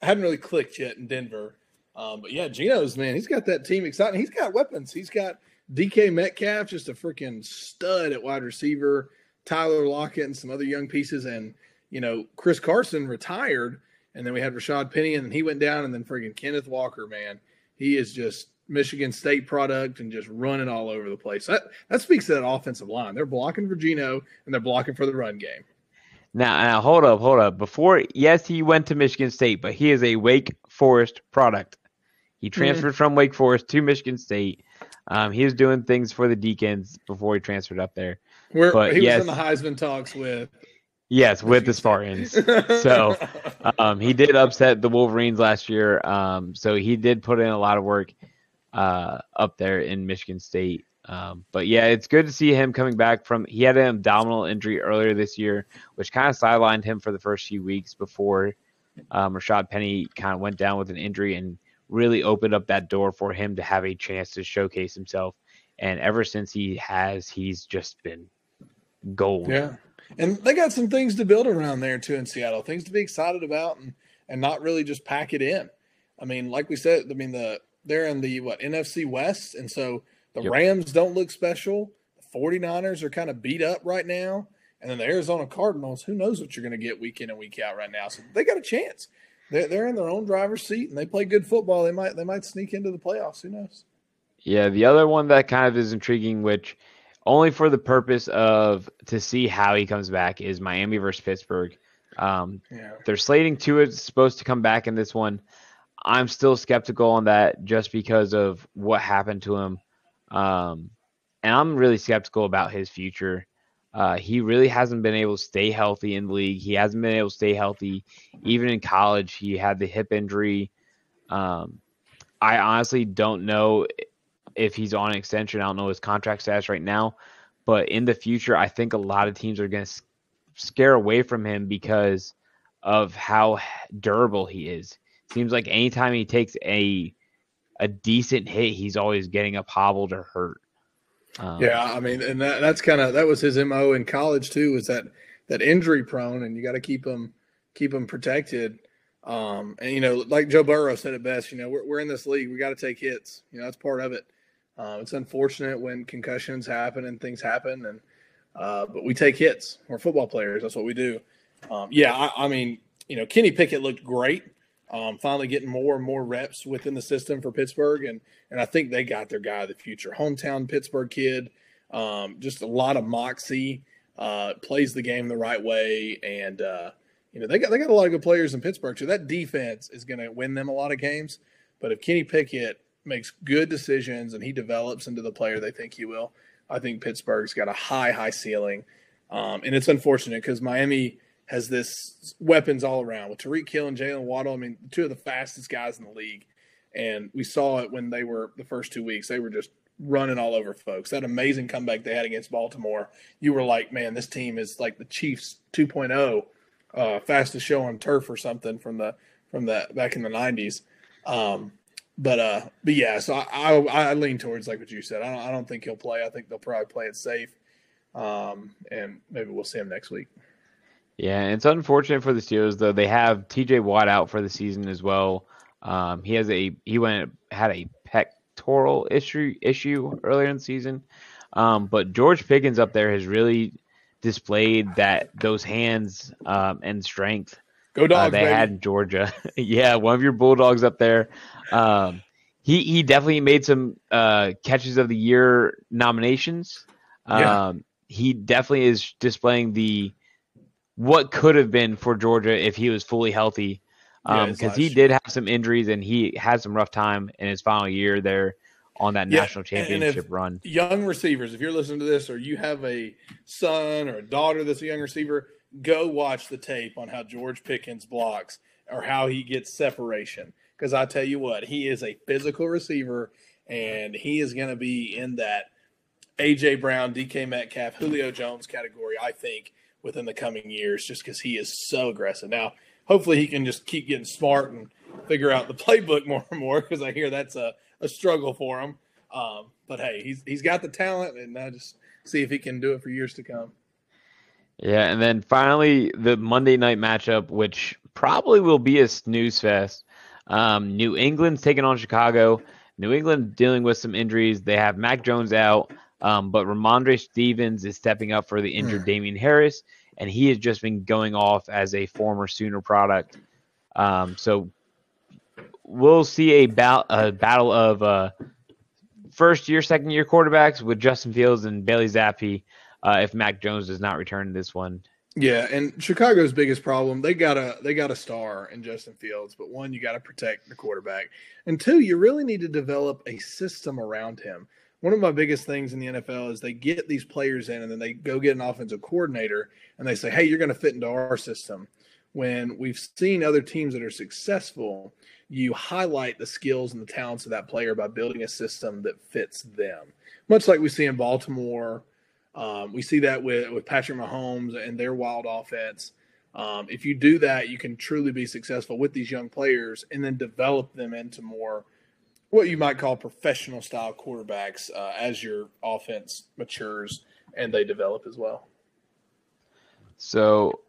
B: hadn't really clicked yet in Denver. Um, but yeah, Geno's man, he's got that team exciting. He's got weapons. He's got DK Metcalf, just a freaking stud at wide receiver. Tyler Lockett and some other young pieces, and you know Chris Carson retired, and then we had Rashaad Penny, and he went down, and then freaking Kenneth Walker, man, he is just Michigan State product and just running all over the place. That that speaks to that offensive line. They're blocking for Geno and they're blocking for the run game.
A: Now, now hold up, hold up. Before, yes, he went to Michigan State, but he is a Wake Forest product. He transferred mm-hmm. from Wake Forest to Michigan State. Um, he was doing things for the Deacons before he transferred up there.
B: Where but he yes, was in the Heisman talks with.
A: Yes, with the Spartans. so um, he did upset the Wolverines last year. Um, so he did put in a lot of work uh, up there in Michigan State. Um, but yeah, it's good to see him coming back from. He had an abdominal injury earlier this year, which kind of sidelined him for the first few weeks before um, Rashaad Penny kind of went down with an injury and really opened up that door for him to have a chance to showcase himself. And ever since he has, he's just been gold.
B: Yeah, and they got some things to build around there too in Seattle. Things to be excited about, and and not really just pack it in. I mean, like we said, I mean the they're in the what NFC West, and so the yep. Rams don't look special. The 49ers are kind of beat up right now. And then the Arizona Cardinals, who knows what you're going to get week in and week out right now. So they got a chance. They're, they're in their own driver's seat and they play good football. They might they might sneak into the playoffs. Who knows?
A: Yeah, the other one that kind of is intriguing, which only for the purpose of to see how he comes back, is Miami versus Pittsburgh. Um, yeah. They're slating Tua. It's supposed to come back in this one. I'm still skeptical on that just because of what happened to him um, and I'm really skeptical about his future. Uh, he really hasn't been able to stay healthy in the league. He hasn't been able to stay healthy even in college. He had the hip injury. Um, I honestly don't know if he's on an extension. I don't know his contract status right now, but in the future, I think a lot of teams are going to scare away from him because of how durable he is. Seems like anytime he takes a a decent hit, he's always getting up hobbled or hurt.
B: Um, yeah, I mean, and that, that's kind of that was his mo in college too. Was that that injury prone, and you got to keep him keep him protected. Um, and you know, like Joe Burrow said it best, you know, we're we're in this league, we got to take hits. You know, that's part of it. Uh, it's unfortunate when concussions happen and things happen, and uh, but we take hits. We're football players. That's what we do. Um, yeah, I, I mean, you know, Kenny Pickett looked great um, finally getting more and more reps within the system for Pittsburgh, and and I think they got their guy of the future, hometown Pittsburgh kid, um, just a lot of moxie, uh, plays the game the right way, and uh, you know they got they got a lot of good players in Pittsburgh. So that defense is going to win them a lot of games. But if Kenny Pickett makes good decisions and he develops into the player they think he will, I think Pittsburgh's got a high high ceiling. Um, and it's unfortunate because Miami has this weapons all around with Tyreek Hill and Jaylen Waddle. I mean, two of the fastest guys in the league. And we saw it when they were the first two weeks. They were just running all over folks. That amazing comeback they had against Baltimore. You were like, man, this team is like the Chiefs 2.0, uh, fastest show on turf or something from the from the back in the 90s. Um, but uh, but yeah, so I, I, I lean towards like what you said. I don't I don't think he'll play. I think they'll probably play it safe. Um, and maybe we'll see him next week.
A: Yeah, it's unfortunate for the Steelers though. They have T.J. Watt out for the season as well. Um, he has a he went had a pectoral issue issue earlier in the season, um, but George Pickens up there has really displayed that those hands um, and strength.
B: Go dogs!
A: Uh, they
B: baby.
A: had in Georgia. yeah, one of your Bulldogs up there. Um, he he definitely made some uh, catches of the year nominations. Yeah. Um, he definitely is displaying the what could have been for Georgia if he was fully healthy. Because um, he did have some injuries and he had some rough time in his final year there on that yeah, national championship run.
B: Young receivers, if you're listening to this or you have a son or a daughter that's a young receiver, go watch the tape on how George Pickens blocks or how he gets separation. Because I tell you what, he is a physical receiver and he is going to be in that AJ Brown, DK Metcalf, Julio Jones category, I think, within the coming years, just because he is so aggressive. Now, hopefully, he can just keep getting smart and figure out the playbook more and more because I hear that's a, a struggle for him. Um, but hey, he's he's got the talent, and I just see if he can do it for years to come.
A: Yeah, and then finally the Monday night matchup, which probably will be a snooze fest. Um, New England's taking on Chicago. New England dealing with some injuries. They have Mac Jones out, um, but Rhamondre Stevens is stepping up for the injured mm. Damien Harris, and he has just been going off as a former Sooner product. Um, so we'll see a, ba- a battle of uh, first year, second year quarterbacks with Justin Fields and Bailey Zappe uh, if Mac Jones does not return this one.
B: Yeah, and Chicago's biggest problem they got a they got a star in Justin Fields, but one you got to protect the quarterback, and two you really need to develop a system around him. One of my biggest things in the NFL is they get these players in and then they go get an offensive coordinator and they say, "Hey, you're going to fit into our system." When we've seen other teams that are successful, you highlight the skills and the talents of that player by building a system that fits them. Much like we see in Baltimore um, we see that with, with Patrick Mahomes and their wild offense. Um, if you do that, you can truly be successful with these young players and then develop them into more what you might call professional style quarterbacks uh, as your offense matures and they develop as well.
A: So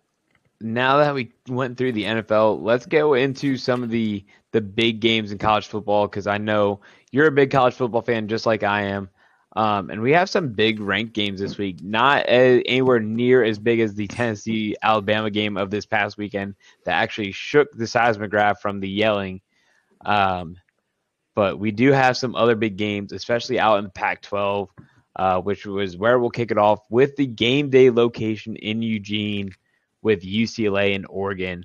A: now that we went through the NFL, let's go into some of the the big games in college football because I know you're a big college football fan just like I am. Um, and we have some big ranked games this week, not a, anywhere near as big as the Tennessee Alabama game of this past weekend that actually shook the seismograph from the yelling. Um, but we do have some other big games, especially out in Pac 12, uh, which was where we'll kick it off with the game day location in Eugene with UCLA and Oregon.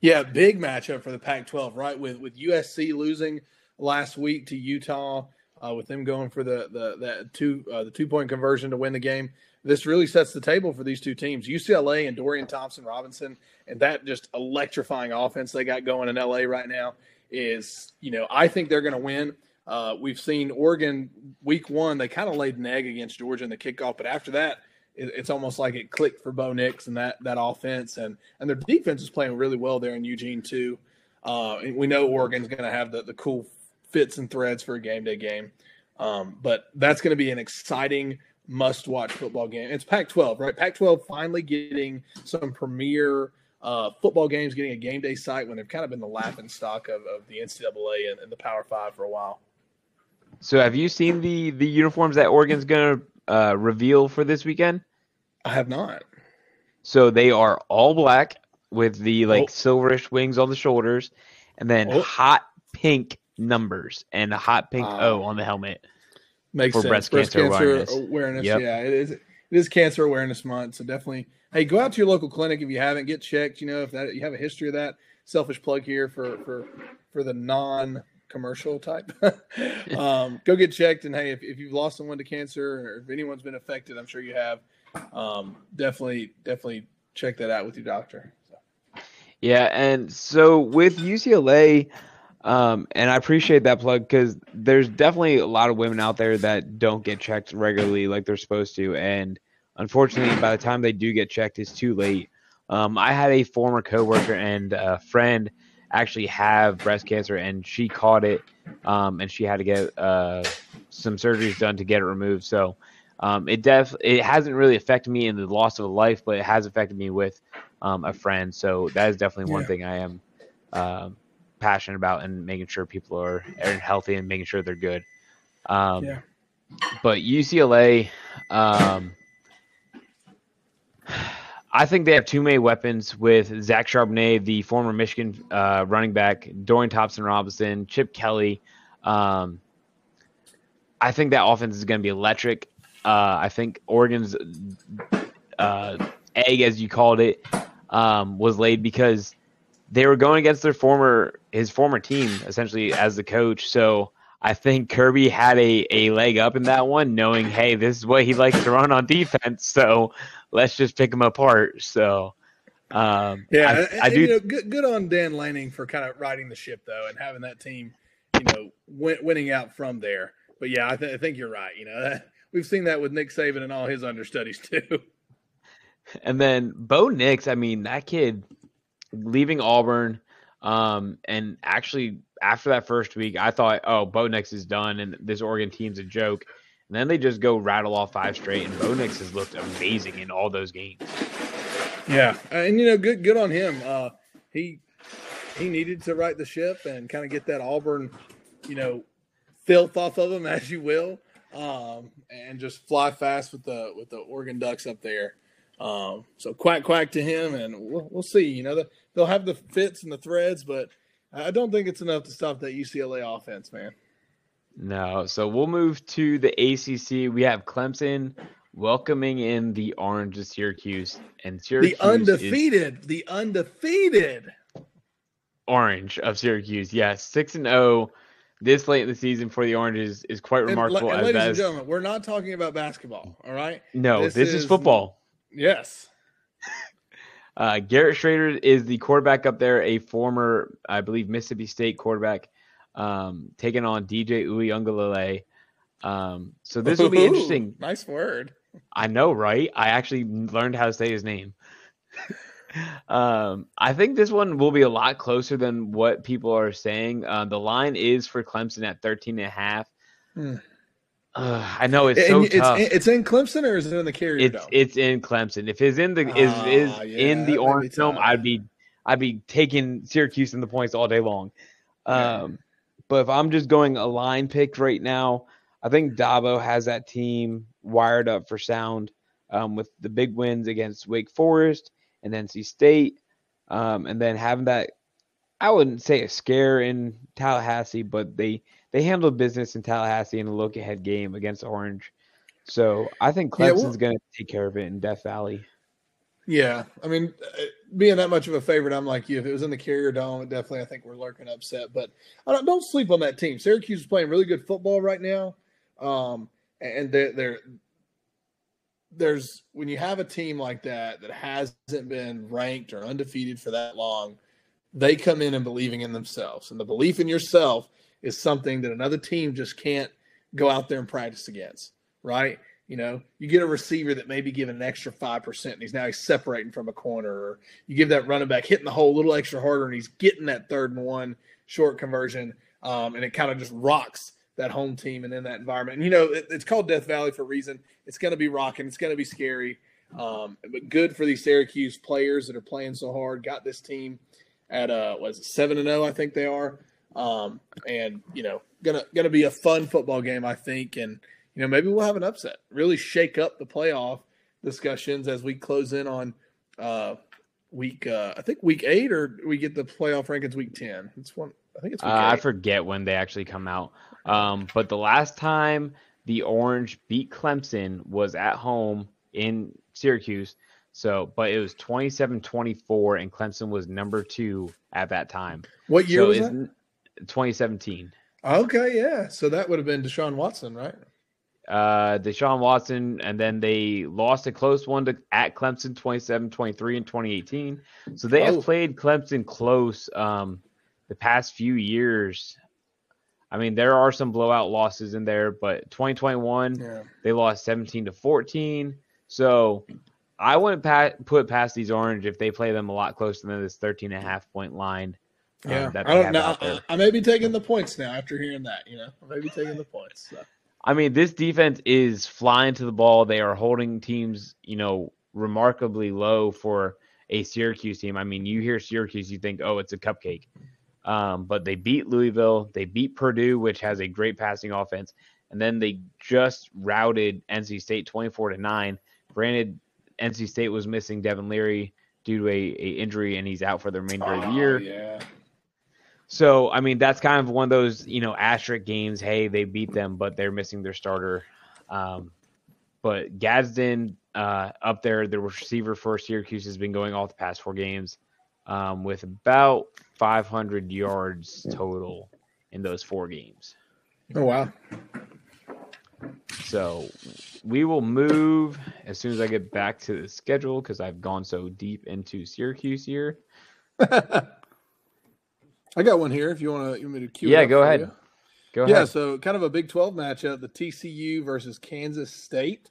B: Yeah, big matchup for the Pac 12, right? With, with USC losing last week to Utah uh, with them going for the the that two uh, the two point conversion to win the game. This really sets the table for these two teams, UCLA and Dorian Thompson Robinson, and that just electrifying offense they got going in LA right now is you know I think they're going to win. Uh, we've seen Oregon week one they kind of laid an egg against Georgia in the kickoff, but after that it, it's almost like it clicked for Bo Nix and that that offense and and their defense is playing really well there in Eugene too. Uh, we know Oregon's going to have the, the cool fits and threads for a game day game. Um, but that's going to be an exciting must watch football game. It's Pac 12, right? Pac 12 finally getting some premier uh, football games, getting a game day site when they've kind of been the laughing stock of, of the NCAA and, and, the Power Five for a while.
A: So, have you seen the the uniforms that Oregon's going to uh, reveal for this weekend?
B: I have not.
A: So they are all black with the like oh. silverish wings on the shoulders, and then oh. hot pink numbers and a hot pink O on the helmet.
B: Makes for sense. breast, breast cancer, cancer, awareness. awareness yep. Yeah, it is. It is Cancer Awareness Month, so definitely. Hey, go out to your local clinic if you haven't. Get checked. You know if that you have a history of that. Selfish plug here for for for the non commercial type. um, go get checked, and hey, if, if you've lost someone to cancer or if anyone's been affected, I'm sure you have. Um, definitely, definitely check that out with your doctor.
A: Yeah, and so with UCLA, um, and I appreciate that plug because there's definitely a lot of women out there that don't get checked regularly like they're supposed to. And unfortunately, by the time they do get checked, it's too late. Um, I had a former coworker and a friend actually have breast cancer, and she caught it, um, and she had to get uh, some surgeries done to get it removed. So um, it def it hasn't really affected me in the loss of a life, but it has affected me with um, a friend. So that is definitely one yeah. thing I am um, passionate about and making sure people are, are healthy and making sure they're good. Um, yeah. But UCLA, um, I think they have too many weapons with Zach Charbonnet, the former Michigan uh, running back, Dorian Thompson Robinson, Chip Kelly. Um, I think that offense is going to be electric. uh, I think Oregon's uh, egg, as you called it, um, was laid because they were going against their former his former team essentially as the coach. So I think Kirby had a, a leg up in that one, knowing, hey, this is what he likes to run on defense. So let's just pick him apart. So um,
B: yeah, I, and, I do. You know, good, good on Dan Lanning for kind of riding the ship though, and having that team, you know, win, winning out from there. But yeah, I, th- I think you're right. You know, that, we've seen that with Nick Saban and all his understudies too.
A: And then Bo Nix, I mean, that kid leaving Auburn, um, and actually after that first week, I thought, oh, Bo Nix is done, and this Oregon team's a joke. And then they just go rattle off five straight, and Bo Nix has looked amazing in all those games.
B: Yeah, and you know, good good on him. Uh, he he needed to right the ship and kind of get that Auburn, you know, filth off of him, as you will, um, and just fly fast with the with the Oregon Ducks up there. Um, so quack quack to him, and we'll, we'll see. You know, the, they'll have the fits and the threads, but I don't think it's enough to stop that UCLA offense, man.
A: No, so we'll move to the ACC. We have Clemson welcoming in the Orange of Syracuse, and Syracuse
B: the undefeated, the undefeated
A: Orange of Syracuse. Yes, six and zero oh this late in the season for the Oranges is quite remarkable.
B: And, and ladies and gentlemen, we're not talking about basketball. All right.
A: No, this, this is, is, football.
B: Yes.
A: Uh, Garrett Shrader is the quarterback up there, a former, I believe, Mississippi State quarterback, um, taking on DJ Uiagalelei. Um, so this will be interesting.
B: Nice word.
A: I know, right? I actually learned how to say his name. um, I think this one will be a lot closer than what people are saying. Uh, the line is for Clemson at 13 and a half. Uh, I know it's so
B: it's,
A: tough.
B: It's in Clemson or is it in the Carrier
A: it's,
B: Dome?
A: It's in Clemson. If it's in the is ah, is yeah, in the Orange Dome, I'd be I'd be taking Syracuse in the points all day long. Yeah. But if I'm just going a line pick right now, I think Dabo has that team wired up for sound um, with the big wins against Wake Forest and NC State, um, and then having that I wouldn't say a scare in Tallahassee, but they they handled business in Tallahassee in a look ahead game against Orange. So I think Clemson's yeah, well, going to take care of it in Death Valley.
B: Yeah, I mean, uh, being that much of a favorite, I'm like you. If it was in the Carrier Dome, definitely I think we're lurking upset. But I don't, don't sleep on that team. Syracuse is playing really good football right now, um, and they're, they're there's when you have a team like that that hasn't been ranked or undefeated for that long, they come in and believing in themselves, and the belief in yourself is something that another team just can't go out there and practice against, right? You know, you get a receiver that may be given an extra 5%, and he's now he's separating from a corner, or you give that running back hitting the hole a little extra harder, and he's getting that third and one short conversion, um, and it kind of just rocks that home team and in that environment. And, you know, it, it's called Death Valley for a reason. It's going to be rocking, it's going to be scary, um, but good for these Syracuse players that are playing so hard. Got this team at, uh, was it 7 and 0, I think they are. Um, and you know, gonna gonna be a fun football game, I think. And you know, maybe we'll have an upset, really shake up the playoff discussions as we close in on uh, week. Uh, I think week eight, or we get the playoff rankings week ten. It's one. I think it's. Uh,
A: I forget when they actually come out. Um, but the last time the Orange beat Clemson was at home in Syracuse. So, but it was 27 24, and Clemson was number two at that time.
B: What year so was that?
A: 2017.
B: Okay, yeah. So that would have been Deshaun Watson, right?
A: Uh, Deshaun Watson, and then they lost a close one to at Clemson 27 23 in 2018. So they oh. have played Clemson close um, the past few years. I mean, there are some blowout losses in there, but 2021, yeah. they lost 17 to 14. So I wouldn't pat, put past these Orange if they play them a lot closer than this 13 and a half point line.
B: Um, yeah, um, I don't know. I, I, may be taking the points now after hearing that. You know, I may be taking the points. So.
A: I mean, this defense is flying to the ball. They are holding teams, you know, remarkably low for a Syracuse team. I mean, you hear Syracuse, you think, oh, it's a cupcake. Um, but they beat Louisville, they beat Purdue, which has a great passing offense, and then they just routed NC State 24 to nine. Granted, NC State was missing Devin Leary due to a, a injury, and he's out for the remainder oh, of the year.
B: Yeah.
A: So, I mean, that's kind of one of those, you know, asterisk games. Hey, they beat them, but they're missing their starter. Um, but Gadsden uh, up there, the receiver for Syracuse has been going all the past four games um, with about 500 yards total in those four games.
B: Oh wow!
A: So we will move as soon as I get back to the schedule because I've gone so deep into Syracuse here.
B: I got one here. If you want to, you want me to cue?
A: Yeah, go ahead. You.
B: Go ahead. Yeah, so kind of a Big Twelve matchup: the TCU versus Kansas State.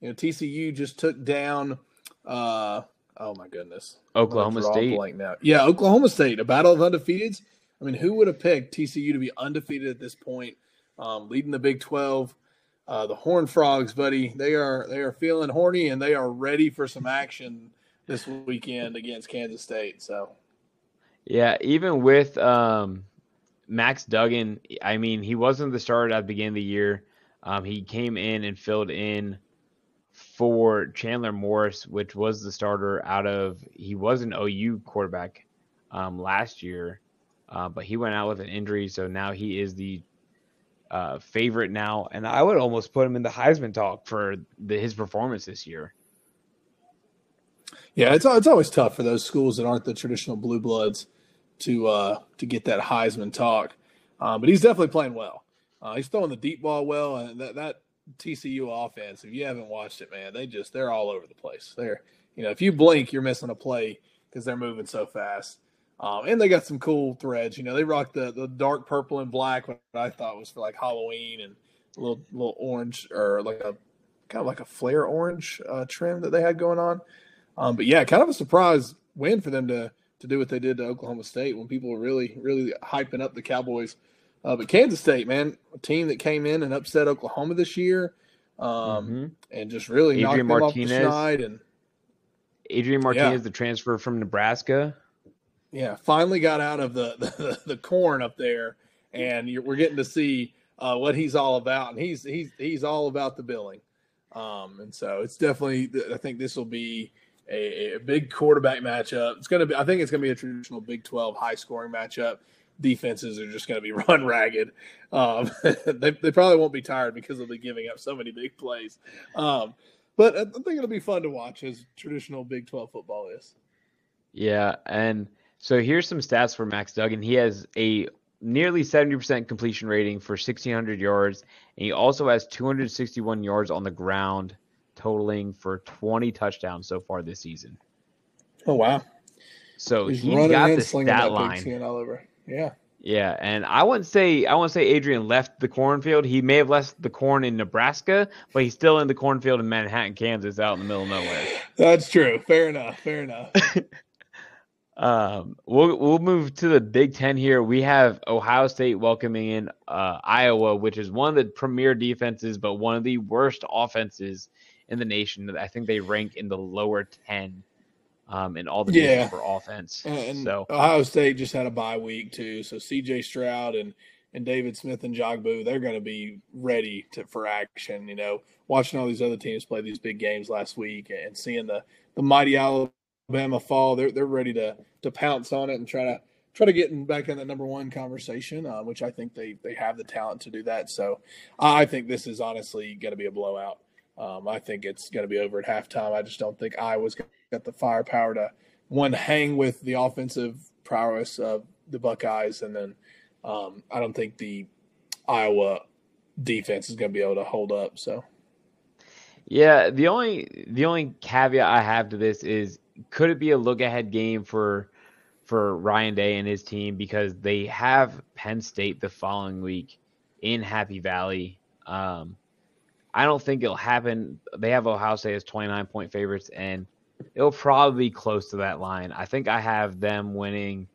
B: You know, TCU just took down. uh Oh my goodness,
A: Oklahoma State.
B: Now, yeah, Oklahoma State, a battle of undefeateds. I mean, who would have picked TCU to be undefeated at this point, um, leading the Big Twelve? Uh, the Horn Frogs, buddy, they are they are feeling horny and they are ready for some action this weekend against Kansas State. So,
A: yeah, even with um, Max Duggan, I mean, he wasn't the starter at the beginning of the year. Um, he came in and filled in for Chandler Morris, which was the starter out of he was an OU quarterback um, last year, uh, but he went out with an injury, so now he is the uh, favorite now, and I would almost put him in the Heisman talk for the, his performance this year.
B: Yeah, it's it's always tough for those schools that aren't the traditional blue bloods to uh, to get that Heisman talk. Uh, but he's definitely playing well. Uh, he's throwing the deep ball well, and that that TCU offense. If you haven't watched it, man, they just they're all over the place. They're you know if you blink, you're missing a play because they're moving so fast. Um, and they got some cool threads. You know, they rock the, the dark purple and black, what I thought was for like Halloween, and a little little orange or like a kind of like a flare orange uh, trim that they had going on. Um, but yeah, kind of a surprise win for them to to do what they did to Oklahoma State when people were really really hyping up the Cowboys. Uh, but Kansas State, man, a team that came in and upset Oklahoma this year, um, mm-hmm. and just really Adrian knocked Martinez, them off the schneid. And
A: Adrian Martinez, yeah. the transfer from Nebraska.
B: Yeah, finally got out of the the, the corn up there, and we're getting to see uh, what he's all about. And he's he's he's all about the billing, um, and so it's definitely. I think this will be a, a big quarterback matchup. It's going to be. I think it's going to be a traditional Big Twelve high scoring matchup. Defenses are just going to be run ragged. Um, they they probably won't be tired because they'll be giving up so many big plays. Um, but I think it'll be fun to watch as traditional Big Twelve football is.
A: Yeah, and so here's some stats for Max Duggan. He has a nearly 70% completion rating for 1,600 yards, and he also has 261 yards on the ground, totaling for 20 touchdowns so far this season.
B: Oh wow!
A: So he's, he's got the stat line
B: all over. Yeah.
A: Yeah, and I wouldn't say I wouldn't say Adrian left the cornfield. He may have left the corn in Nebraska, but he's still in the cornfield in Manhattan, Kansas, out in the middle of nowhere.
B: That's true. Fair enough. Fair enough.
A: Um, we'll we'll move to the Big Ten here. We have Ohio State welcoming in uh, Iowa, which is one of the premier defenses, but one of the worst offenses in the nation. I think they rank in the lower ten um, in all the yeah. for offense.
B: And
A: so
B: Ohio State just had a bye week too, so C.J. Stroud and and David Smith and Jogbu, they're going to be ready to, for action. You know, watching all these other teams play these big games last week and seeing the the mighty Alabama fall, they're they're ready to to pounce on it and try to try to get in, back in that number one conversation, uh, which I think they they have the talent to do that. So I think this is honestly going to be a blowout. Um, I think it's going to be over at halftime. I just don't think Iowa's got the firepower to one hang with the offensive prowess of the Buckeyes, and then um, I don't think the Iowa defense is going to be able to hold up. So.
A: Yeah, the only the only caveat I have to this is could it be a look ahead game for for Ryan Day and his team because they have Penn State the following week in Happy Valley. Um, I don't think it'll happen. They have Ohio State as 29 point favorites, and it'll probably be close to that line. I think I have them winning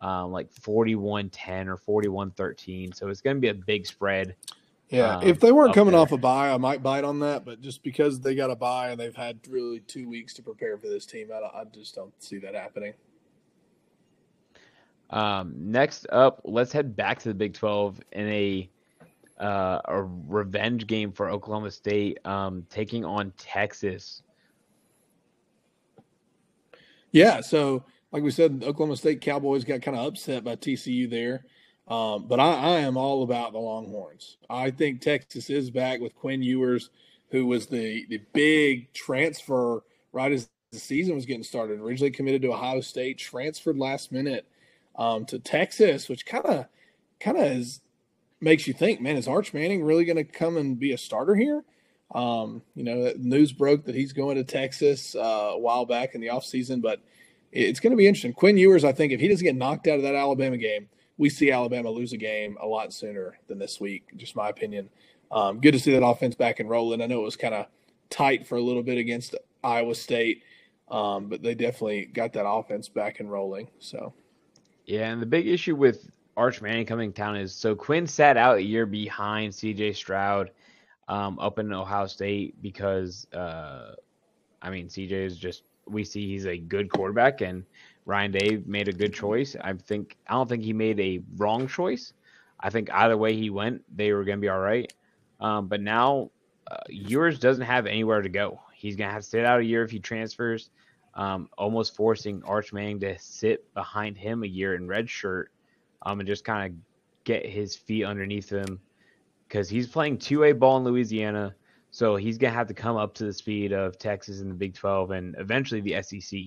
A: um, like 41 10 or 41 13. So it's going to be a big spread.
B: Yeah, um, if they weren't coming there. off a bye, I might bite on that. But just because they got a bye and they've had really two weeks to prepare for this team, I, I just don't see that happening.
A: Um, next up, let's head back to the Big Twelve in a uh, a revenge game for Oklahoma State, um, taking on Texas.
B: Yeah, so like we said, Oklahoma State Cowboys got kind of upset by TCU there. Um, but I, I, am all about the Longhorns. I think Texas is back with Quinn Ewers, who was the the big transfer right as the season was getting started. Originally committed to Ohio State, transferred last minute um, to Texas, which kind of kind of is makes you think, man, is Arch Manning really going to come and be a starter here? Um, you know, news broke that he's going to Texas uh, a while back in the offseason, but it's going to be interesting. Quinn Ewers, I think, if he doesn't get knocked out of that Alabama game, we see Alabama lose a game a lot sooner than this week. Just my opinion. Um, good to see that offense back and rolling. I know it was kind of tight for a little bit against Iowa State, um, but they definitely got that offense back and rolling. So,
A: yeah, and the big issue with Arch Manning coming to town is so Quinn sat out a year behind C.J. Stroud um, up in Ohio State because, uh, I mean, C.J. is just we see he's a good quarterback and Ryan Day made a good choice. I think I don't think he made a wrong choice. I think either way he went, they were going to be all right. Um, but now uh, Ewers doesn't have anywhere to go. He's going to have to sit out a year if he transfers, um, almost forcing Arch Manning to sit behind him a year in red shirt um, and just kind of get his feet underneath him because he's playing 2A ball in Louisiana. So he's going to have to come up to the speed of Texas in the Big 12 and eventually the SEC.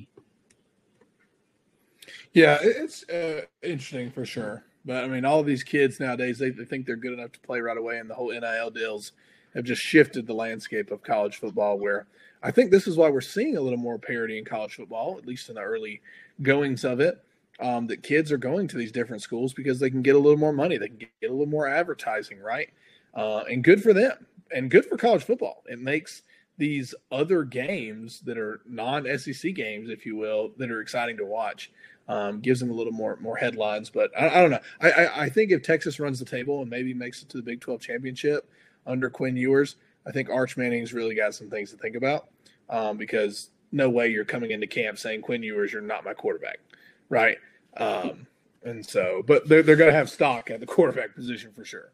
B: Yeah, it's uh, interesting for sure. But I mean, all these kids nowadays, they, they think they're good enough to play right away, and the whole NIL deals have just shifted the landscape of college football. Where I think this is why we're seeing a little more parity in college football, at least in the early goings of it. Um, that kids are going to these different schools because they can get a little more money, they can get, a little more advertising, right? Uh, and good for them, and good for college football. It makes these other games that are non-SEC games, if you will, that are exciting to watch um, gives them a little more more headlines. But I, I don't know. I, I, I, think if Texas runs the table and maybe makes it to the Big 12 championship under Quinn Ewers, I think Arch Manning's really got some things to think about um, because no way you're coming into camp saying Quinn Ewers, you're not my quarterback, right? Um, and so, but they're they're going to have stock at the quarterback position for sure.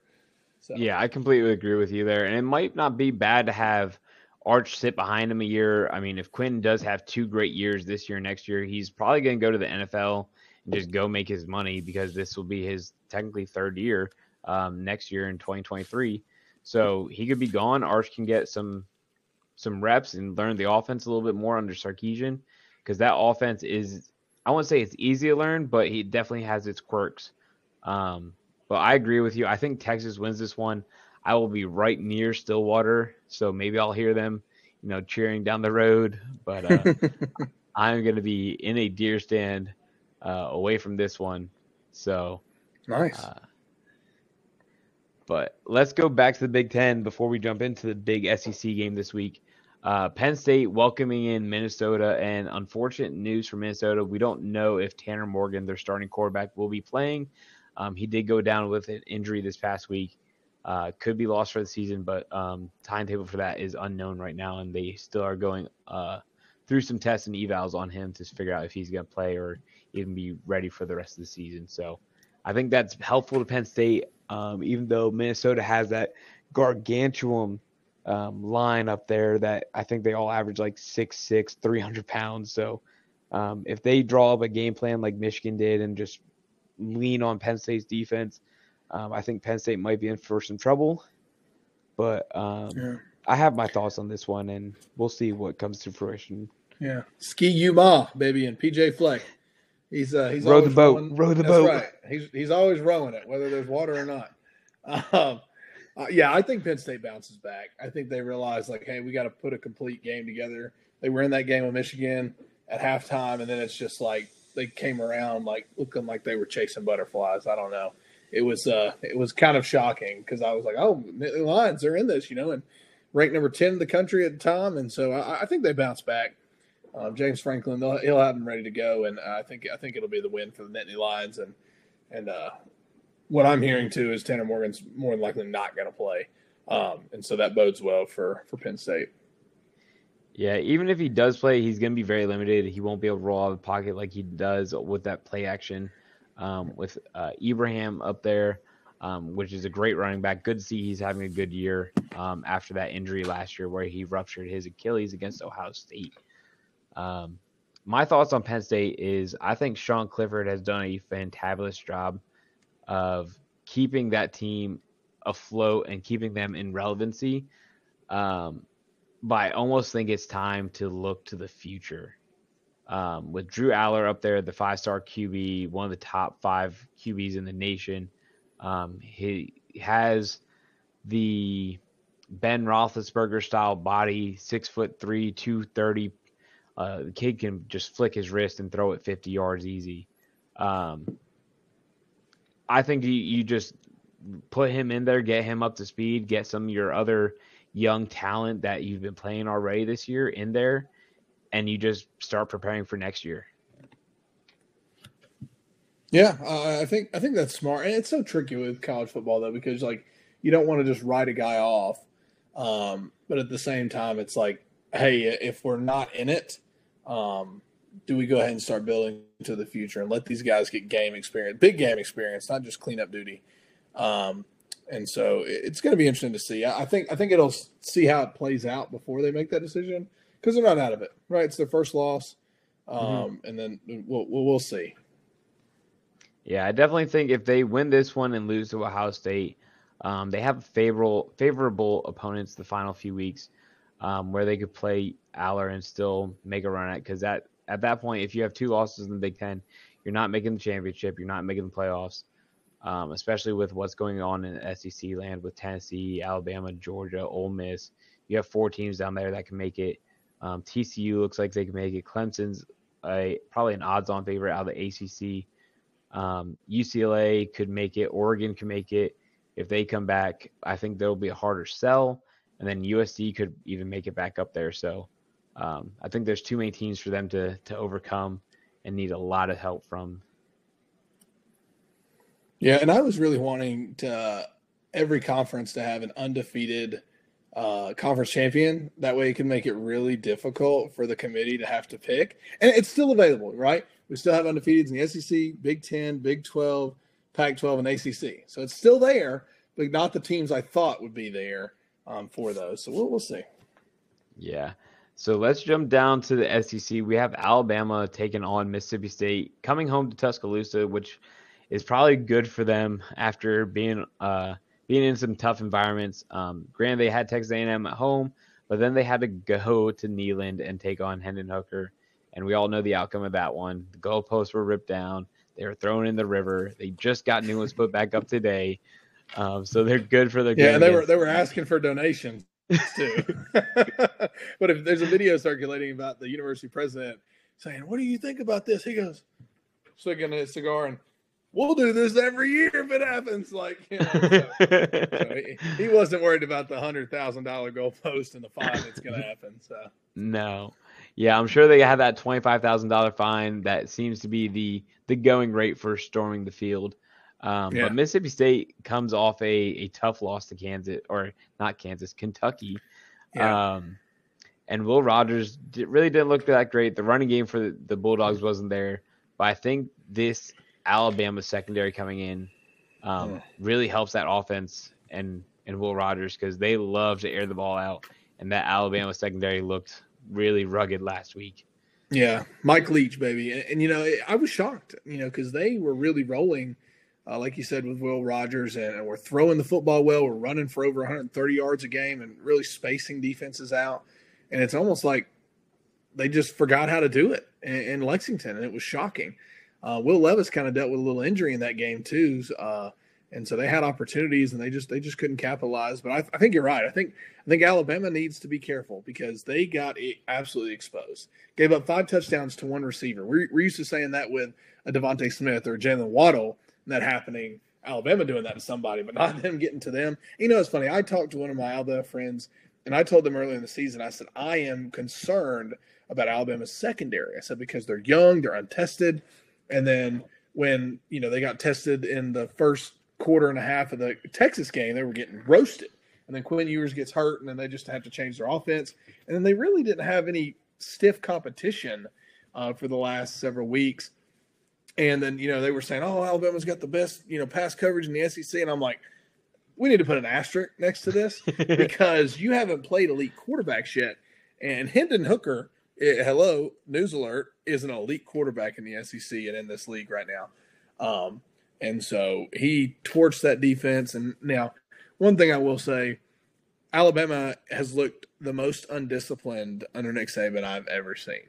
A: So. Yeah, I completely agree with you there, and it might not be bad to have Arch sit behind him a year. I mean, if Quinn does have two great years this year, and next year, he's probably going to go to the NFL and just go make his money because this will be his technically third year um, next year in 2023. So he could be gone. Arch can get some some reps and learn the offense a little bit more under Sarkisian because that offense is I won't say it's easy to learn, but he definitely has its quirks. Um, but I agree with you. I think Texas wins this one. I will be right near Stillwater, so maybe I'll hear them, you know, cheering down the road. But uh, I'm going to be in a deer stand uh, away from this one. So
B: nice. Uh,
A: but let's go back to the Big Ten before we jump into the big SEC game this week. Uh, Penn State welcoming in Minnesota, and unfortunate news for Minnesota. We don't know if Tanner Morgan, their starting quarterback, will be playing. Um, he did go down with an injury this past week. Uh, could be lost for the season, but um, timetable for that is unknown right now, and they still are going uh, through some tests and evals on him to figure out if he's going to play or even be ready for the rest of the season. So I think that's helpful to Penn State, um, even though Minnesota has that gargantuan um, line up there that I think they all average like 6'6", 300 pounds. So um, if they draw up a game plan like Michigan did and just lean on Penn State's defense – um, I think Penn State might be in for some trouble, but um, yeah. I have my thoughts on this one, and we'll see what comes to fruition.
B: Yeah, Ski-U-Mah, baby, and PJ Fleck. He's uh, he's
A: row the boat, rowing. row the
B: That's
A: boat.
B: Right, he's he's always rowing it, whether there's water or not. Um, uh, yeah, I think Penn State bounces back. I think they realize like, hey, we got to put a complete game together. They were in that game with Michigan at halftime, and then it's just like they came around like looking like they were chasing butterflies. I don't know it was uh it was kind of shocking because I was like, oh, the Lions are in this, you know, and ranked number ten in the country at the time, and so I, I think they bounce back. Um, James Franklin, he'll have them ready to go, and I think I think it'll be the win for the Nittany Lions. And and uh, what I'm hearing too is Tanner Morgan's more than likely not going to play, um, and so that bodes well for for Penn State.
A: Yeah, even if he does play, he's going to be very limited. He won't be able to roll out of the pocket like he does with that play action um, with uh, Ibrahim up there, um, which is a great running back. Good to see he's having a good year um, after that injury last year where he ruptured his Achilles against Ohio State. Um, my thoughts on Penn State is I think Sean Clifford has done a fantabulous job of keeping that team afloat and keeping them in relevancy. Um, but I almost think it's time to look to the future. Um, with Drew Allar up there, the five-star QB, one of the top five QBs in the nation. Um, he has the Ben Roethlisberger style body, six foot three, two thirty. Uh, the kid can just flick his wrist and throw it fifty yards easy. Um, I think you, just put him in there, get him up to speed, get some of your other young talent that you've been playing already this year in there, and you just start preparing for next year.
B: Yeah, uh, I think I think that's smart, and it's so tricky with college football though because like you don't want to just write a guy off, um, but at the same time it's like, hey, if we're not in it, um, do we go ahead and start building to the future and let these guys get game experience, big game experience, not just cleanup duty? Um, and so it's going to be interesting to see. I think I think it'll see how it plays out before they make that decision because they're not out of it, right? It's their first loss, um, mm-hmm. and then we'll, we'll, we'll see.
A: Yeah, I definitely think if they win this one and lose to Ohio State, um, they have favorable favorable opponents the final few weeks, um, where they could play Allar and still make a run at. Because at at that point, if you have two losses in the Big Ten, you're not making the championship, you're not making the playoffs um, especially with what's going on in SEC land with Tennessee, Alabama, Georgia, Ole Miss. You have four teams down there that can make it. Um, TCU looks like they can make it. Clemson's a, probably an odds-on favorite out of the ACC. Um, UCLA could make it. Oregon can make it. If they come back, I think there will be a harder sell. And then USC could even make it back up there. So um, I think there's too many teams for them to to overcome and need a lot of help from
B: yeah, and I was really wanting to uh, every conference to have an undefeated uh, conference champion. That way, it can make it really difficult for the committee to have to pick. And it's still available, right? We still have undefeateds in the SEC, Big Ten, Big Twelve, Pac twelve, and ACC. So it's still there, but not the teams I thought would be there um, for those. So we'll, we'll see.
A: Yeah. So let's jump down to the SEC. We have Alabama taking on Mississippi State, coming home to Tuscaloosa, which is probably good for them after being uh, being in some tough environments. Um, granted, they had Texas A&M at home, but then they had to go to Neyland and take on Hendon Hooker, and we all know the outcome of that one. The goalposts were ripped down. They were thrown in the river. They just got new ones put back up today, um, so they're good for their.
B: Yeah, they were they were asking for donations too. but if there's a video circulating about the university president saying, "What do you think about this?" He goes, sticking his cigar and we'll do this every year if it happens. Like, you know, so, so he, he, wasn't worried about the hundred thousand dollar goalpost and the fine that's going to happen. So
A: no, yeah, I'm sure they had that twenty five thousand dollar fine. That seems to be the the going rate for storming the field. Um, yeah. But Mississippi State comes off a, a tough loss to Kansas, or not Kansas, Kentucky. Yeah. Um, and Will Rogers did, really didn't look that great. The running game for the, the Bulldogs wasn't there, but I think this Alabama secondary coming in um, yeah. really helps that offense and and Will Rogers because they love to air the ball out, and that Alabama secondary looked really rugged last week.
B: Yeah, Mike Leach, baby, and, and you know I was shocked, you know, because they were really rolling, uh, like you said, with Will Rogers, and, and, we're throwing the football well. We're running for over 130 yards a game, and really spacing defenses out. And it's almost like they just forgot how to do it in, in Lexington, and it was shocking. Uh, Will Levis kind of dealt with a little injury in that game too, uh, and so they had opportunities and they just they just couldn't capitalize. But I, I, think you're right. I think I think Alabama needs to be careful because they got absolutely exposed. Gave up five touchdowns to one receiver. We're, we're used to saying that with a DeVonta Smith or Jaylen Waddle, that happening. Alabama doing that to somebody, but not them getting to them. You know, it's funny. I talked to one of my Alabama friends, and I told them early in the season. I said I am concerned about Alabama's secondary. I said because they're young, they're untested and then when you know they got tested in the first quarter and a half of the Texas game, they were getting roasted. And then Quinn Ewers gets hurt, and then they just have to change their offense. And then they really didn't have any stiff competition uh, for the last several weeks. And then you know they were saying, "Oh, Alabama's got the best you know pass coverage in the SEC," and I'm like, we need to put an asterisk next to this because you haven't played elite quarterbacks yet. And Hendon Hooker it, hello, news alert, is an elite quarterback in the SEC and in this league right now. Um, and so he torched that defense. And now, one thing I will say, Alabama has looked the most undisciplined under Nick Saban I've ever seen.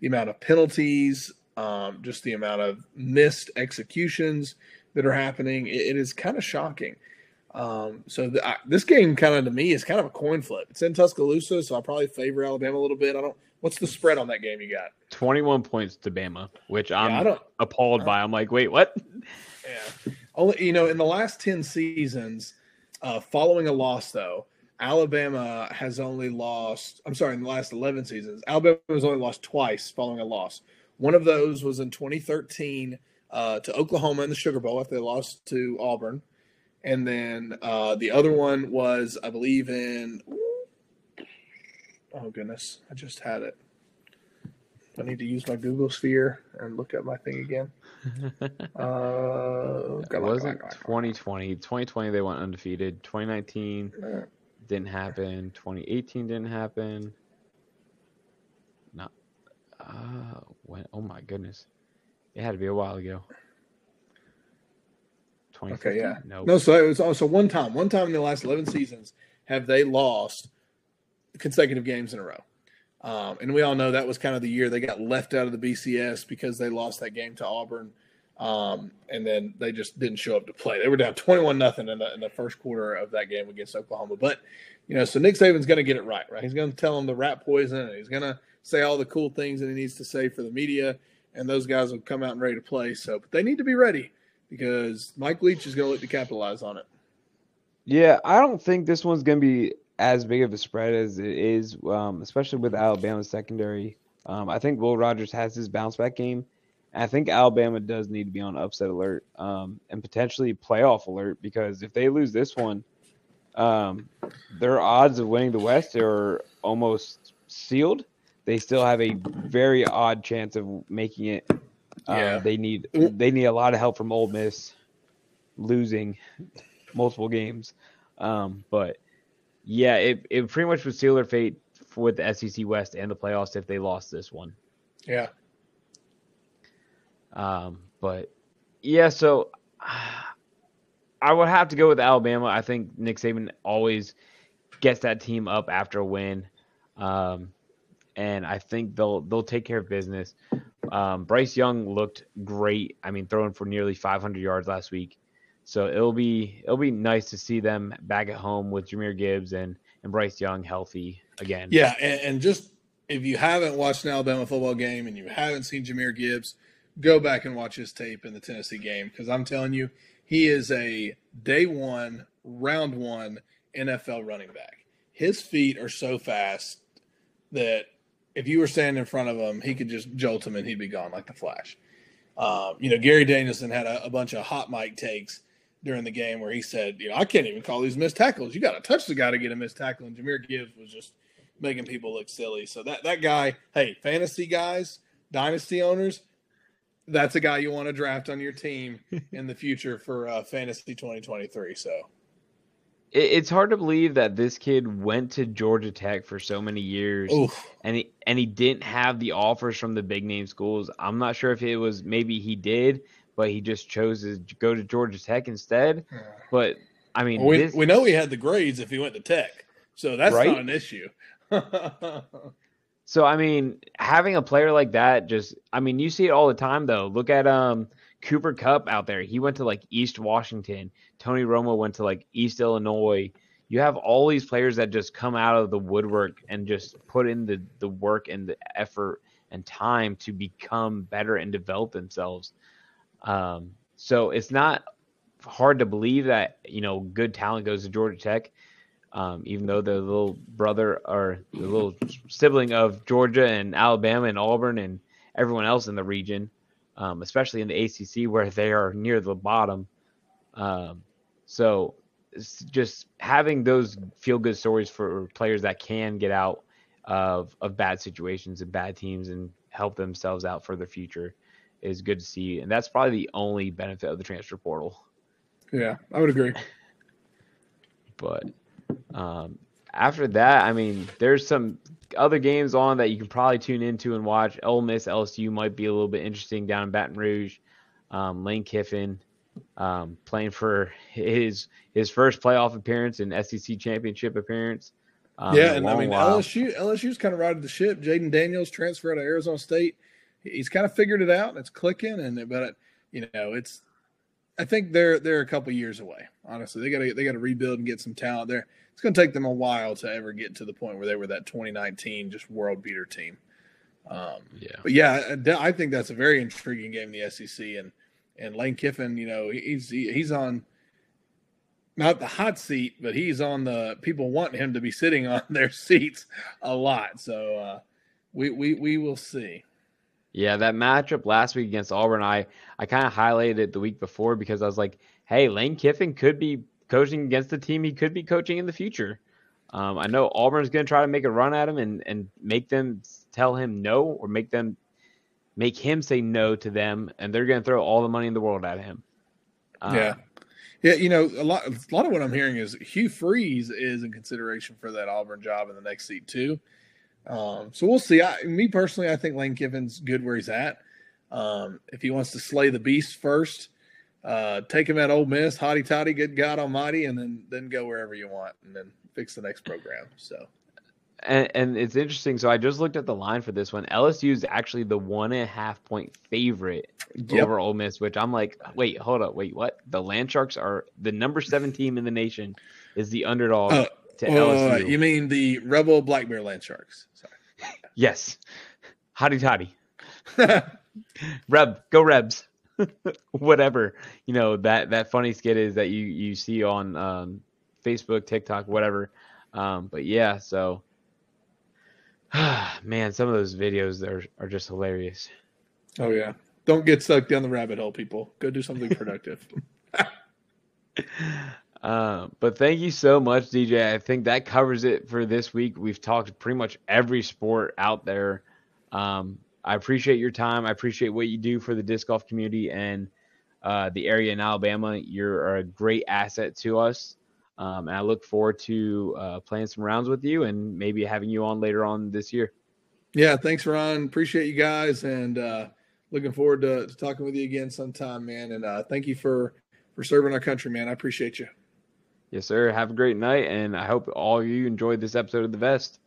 B: The amount of penalties, um, just the amount of missed executions that are happening, it, it is kind of shocking. Um, so the, I, this game kind of to me is kind of a coin flip. It's in Tuscaloosa, so I probably favor Alabama a little bit. I don't. What's the spread on that game you got?
A: Twenty-one points to Bama, which I'm yeah, appalled by. I'm like, wait, what?
B: Yeah. Only you know, in the last ten seasons, uh, following a loss though, Alabama has only lost. I'm sorry, in the last eleven seasons, Alabama has only lost twice following a loss. One of those was in 2013 uh, to Oklahoma in the Sugar Bowl after they lost to Auburn and then uh, the other one was, I believe, in. Oh goodness, I just had it. I need to use my Google Sphere and look at my thing again.
A: uh, it wasn't 2020. 2020 they went undefeated. 2019 didn't happen. 2018 didn't happen. Not. Uh, when? Oh my goodness, it had to be a while ago.
B: Okay, yeah. Nope. No, so it was also one time. One time in the last 11 seasons have they lost consecutive games in a row. Um, and we all know that was kind of the year they got left out of the BCS because they lost that game to Auburn. Um, and then they just didn't show up to play. They were down 21 nothing in the, in the first quarter of that game against Oklahoma. But, you know, so Nick Saban's going to get it right, right? He's going to tell them the rat poison and he's going to say all the cool things that he needs to say for the media. And those guys will come out and ready to play. So, but they need to be ready because Mike Leach is going to look to capitalize on it.
A: Yeah, I don't think this one's going to be as big of a spread as it is, um, especially with Alabama's secondary. Um, I think Will Rogers has his bounce back game. I think Alabama does need to be on upset alert um, and potentially playoff alert because if they lose this one, um, their odds of winning the West are almost sealed. They still have a very odd chance of making it uh, yeah. Uh, they need they need a lot of help from Ole Miss losing multiple games. Um, but yeah, it, it pretty much would seal their fate with the SEC West and the playoffs if they lost this one.
B: Yeah.
A: Um, but yeah, so I would have to go with Alabama. I think Nick Saban always gets that team up after a win. Um, and I think they'll they'll take care of business. Um, Bryce Young looked great. I mean, throwing for nearly 500 yards last week. So it'll be it'll be nice to see them back at home with Jahmyr Gibbs and and Bryce Young healthy again.
B: Yeah, and, and just if you haven't watched an Alabama football game and you haven't seen Jahmyr Gibbs, go back and watch his tape in the Tennessee game because I'm telling you, he is a day one, round one NFL running back. His feet are so fast that if you were standing in front of him, he could just jolt him and he'd be gone like the flash. Um, you know, Gary Danielson had a, a, bunch of hot mic takes during the game where he said, you know, I can't even call these missed tackles. You got to touch the guy to get a missed tackle. And Jahmyr Gibbs was just making people look silly. So that, that guy, hey, fantasy guys, dynasty owners, that's a guy you want to draft on your team in the future for uh, fantasy 2023. So
A: it's hard to believe that this kid went to Georgia Tech for so many years, Oof. and he and he didn't have the offers from the big name schools. I'm not sure if it was maybe he did, but he just chose to go to Georgia Tech instead. But I mean,
B: well, we this, we know he had the grades if he went to Tech, so that's right? not an issue.
A: so I mean, having a player like that, just I mean, you see it all the time though. Look at um Cooper Kupp out there. He went to like East Washington. Tony Romo went to like East Illinois. You have all these players that just come out of the woodwork and just put in the, the work and the effort and time to become better and develop themselves. Um, so it's not hard to believe that, you know, good talent goes to Georgia Tech. Um, even though the little brother or the little sibling of Georgia and Alabama and Auburn and everyone else in the region um, especially in the ACC where they are near the bottom. Um, so just having those feel good stories for players that can get out of, of bad situations and bad teams and help themselves out for the future is good to see. And that's probably the only benefit of the transfer portal.
B: Yeah, I would agree.
A: but um, after that, I mean, there's some other games on that you can probably tune into and watch. Ole Miss LSU might be a little bit interesting down in Baton Rouge. Um, Lane Kiffin um, playing for his his first playoff appearance and SEC championship appearance.
B: Um, yeah, and I mean while. LSU LSU's kind of riding the ship. Jayden Daniels transferred out of Arizona State. He's kind of figured it out. And it's clicking, and but you know it's. I think they're they're a couple years away. Honestly, they got to they got to rebuild and get some talent there. It's going to take them a while to ever get to the point where they were that 2019 just world beater team. Um, yeah, but yeah, I think that's a very intriguing game in the SEC, and and Lane Kiffin, you know, he's he's on not the hot seat, but he's on the people want him to be sitting on their seats a lot. So uh, we we we will see.
A: Yeah, that matchup last week against Auburn, I I kind of highlighted it the week before because I was like, hey, Lane Kiffin could be coaching against the team he could be coaching in the future. Um, I know Auburn's going to try to make a run at him and and make them tell him no or make them make him say no to them, and they're going to throw all the money in the world at him.
B: Um, yeah. Yeah, you know, a lot, a lot of what I'm hearing is Hugh Freeze is in consideration for that Auburn job in the next seat too. Um, so we'll see. I, me personally, I think Lane Kiffin's good where he's at. Um, if he wants to slay the beast first, uh, take him at Ole Miss, hotty toddy, good God Almighty, and then then go wherever you want, and then fix the next program. So
A: and, and, it's interesting. So I just looked at the line for this one. LSU is actually the one and a half point favorite yep. over Ole Miss, which I'm like, wait, hold up, wait, what? The Land Sharks are the number seven team in the nation. Is the underdog uh, to uh, LSU?
B: You mean the Rebel Black Bear Land Sharks? Sorry.
A: yes, hotty toddy. Reb, go Rebs. whatever you know that that funny skit is that you you see on um, Facebook, TikTok, whatever. Um, but yeah, so Man, some of those videos are are just hilarious.
B: Oh yeah. Don't get sucked down the rabbit hole, people. Go do something productive.
A: uh, but thank you so much, DJ. I think that covers it for this week. We've talked pretty much every sport out there. Um, I appreciate your time. I appreciate what you do for the disc golf community and uh, the area in Alabama. You're a great asset to us. Um, and I look forward to uh, playing some rounds with you and maybe having you on later on this year.
B: Yeah, thanks, Ron. Appreciate you guys, and uh, looking forward to, to, talking with you again sometime, man. And uh, thank you for for serving our country, man. I appreciate you.
A: Yes, sir. Have a great night, and I hope all of you enjoyed this episode of the Vest.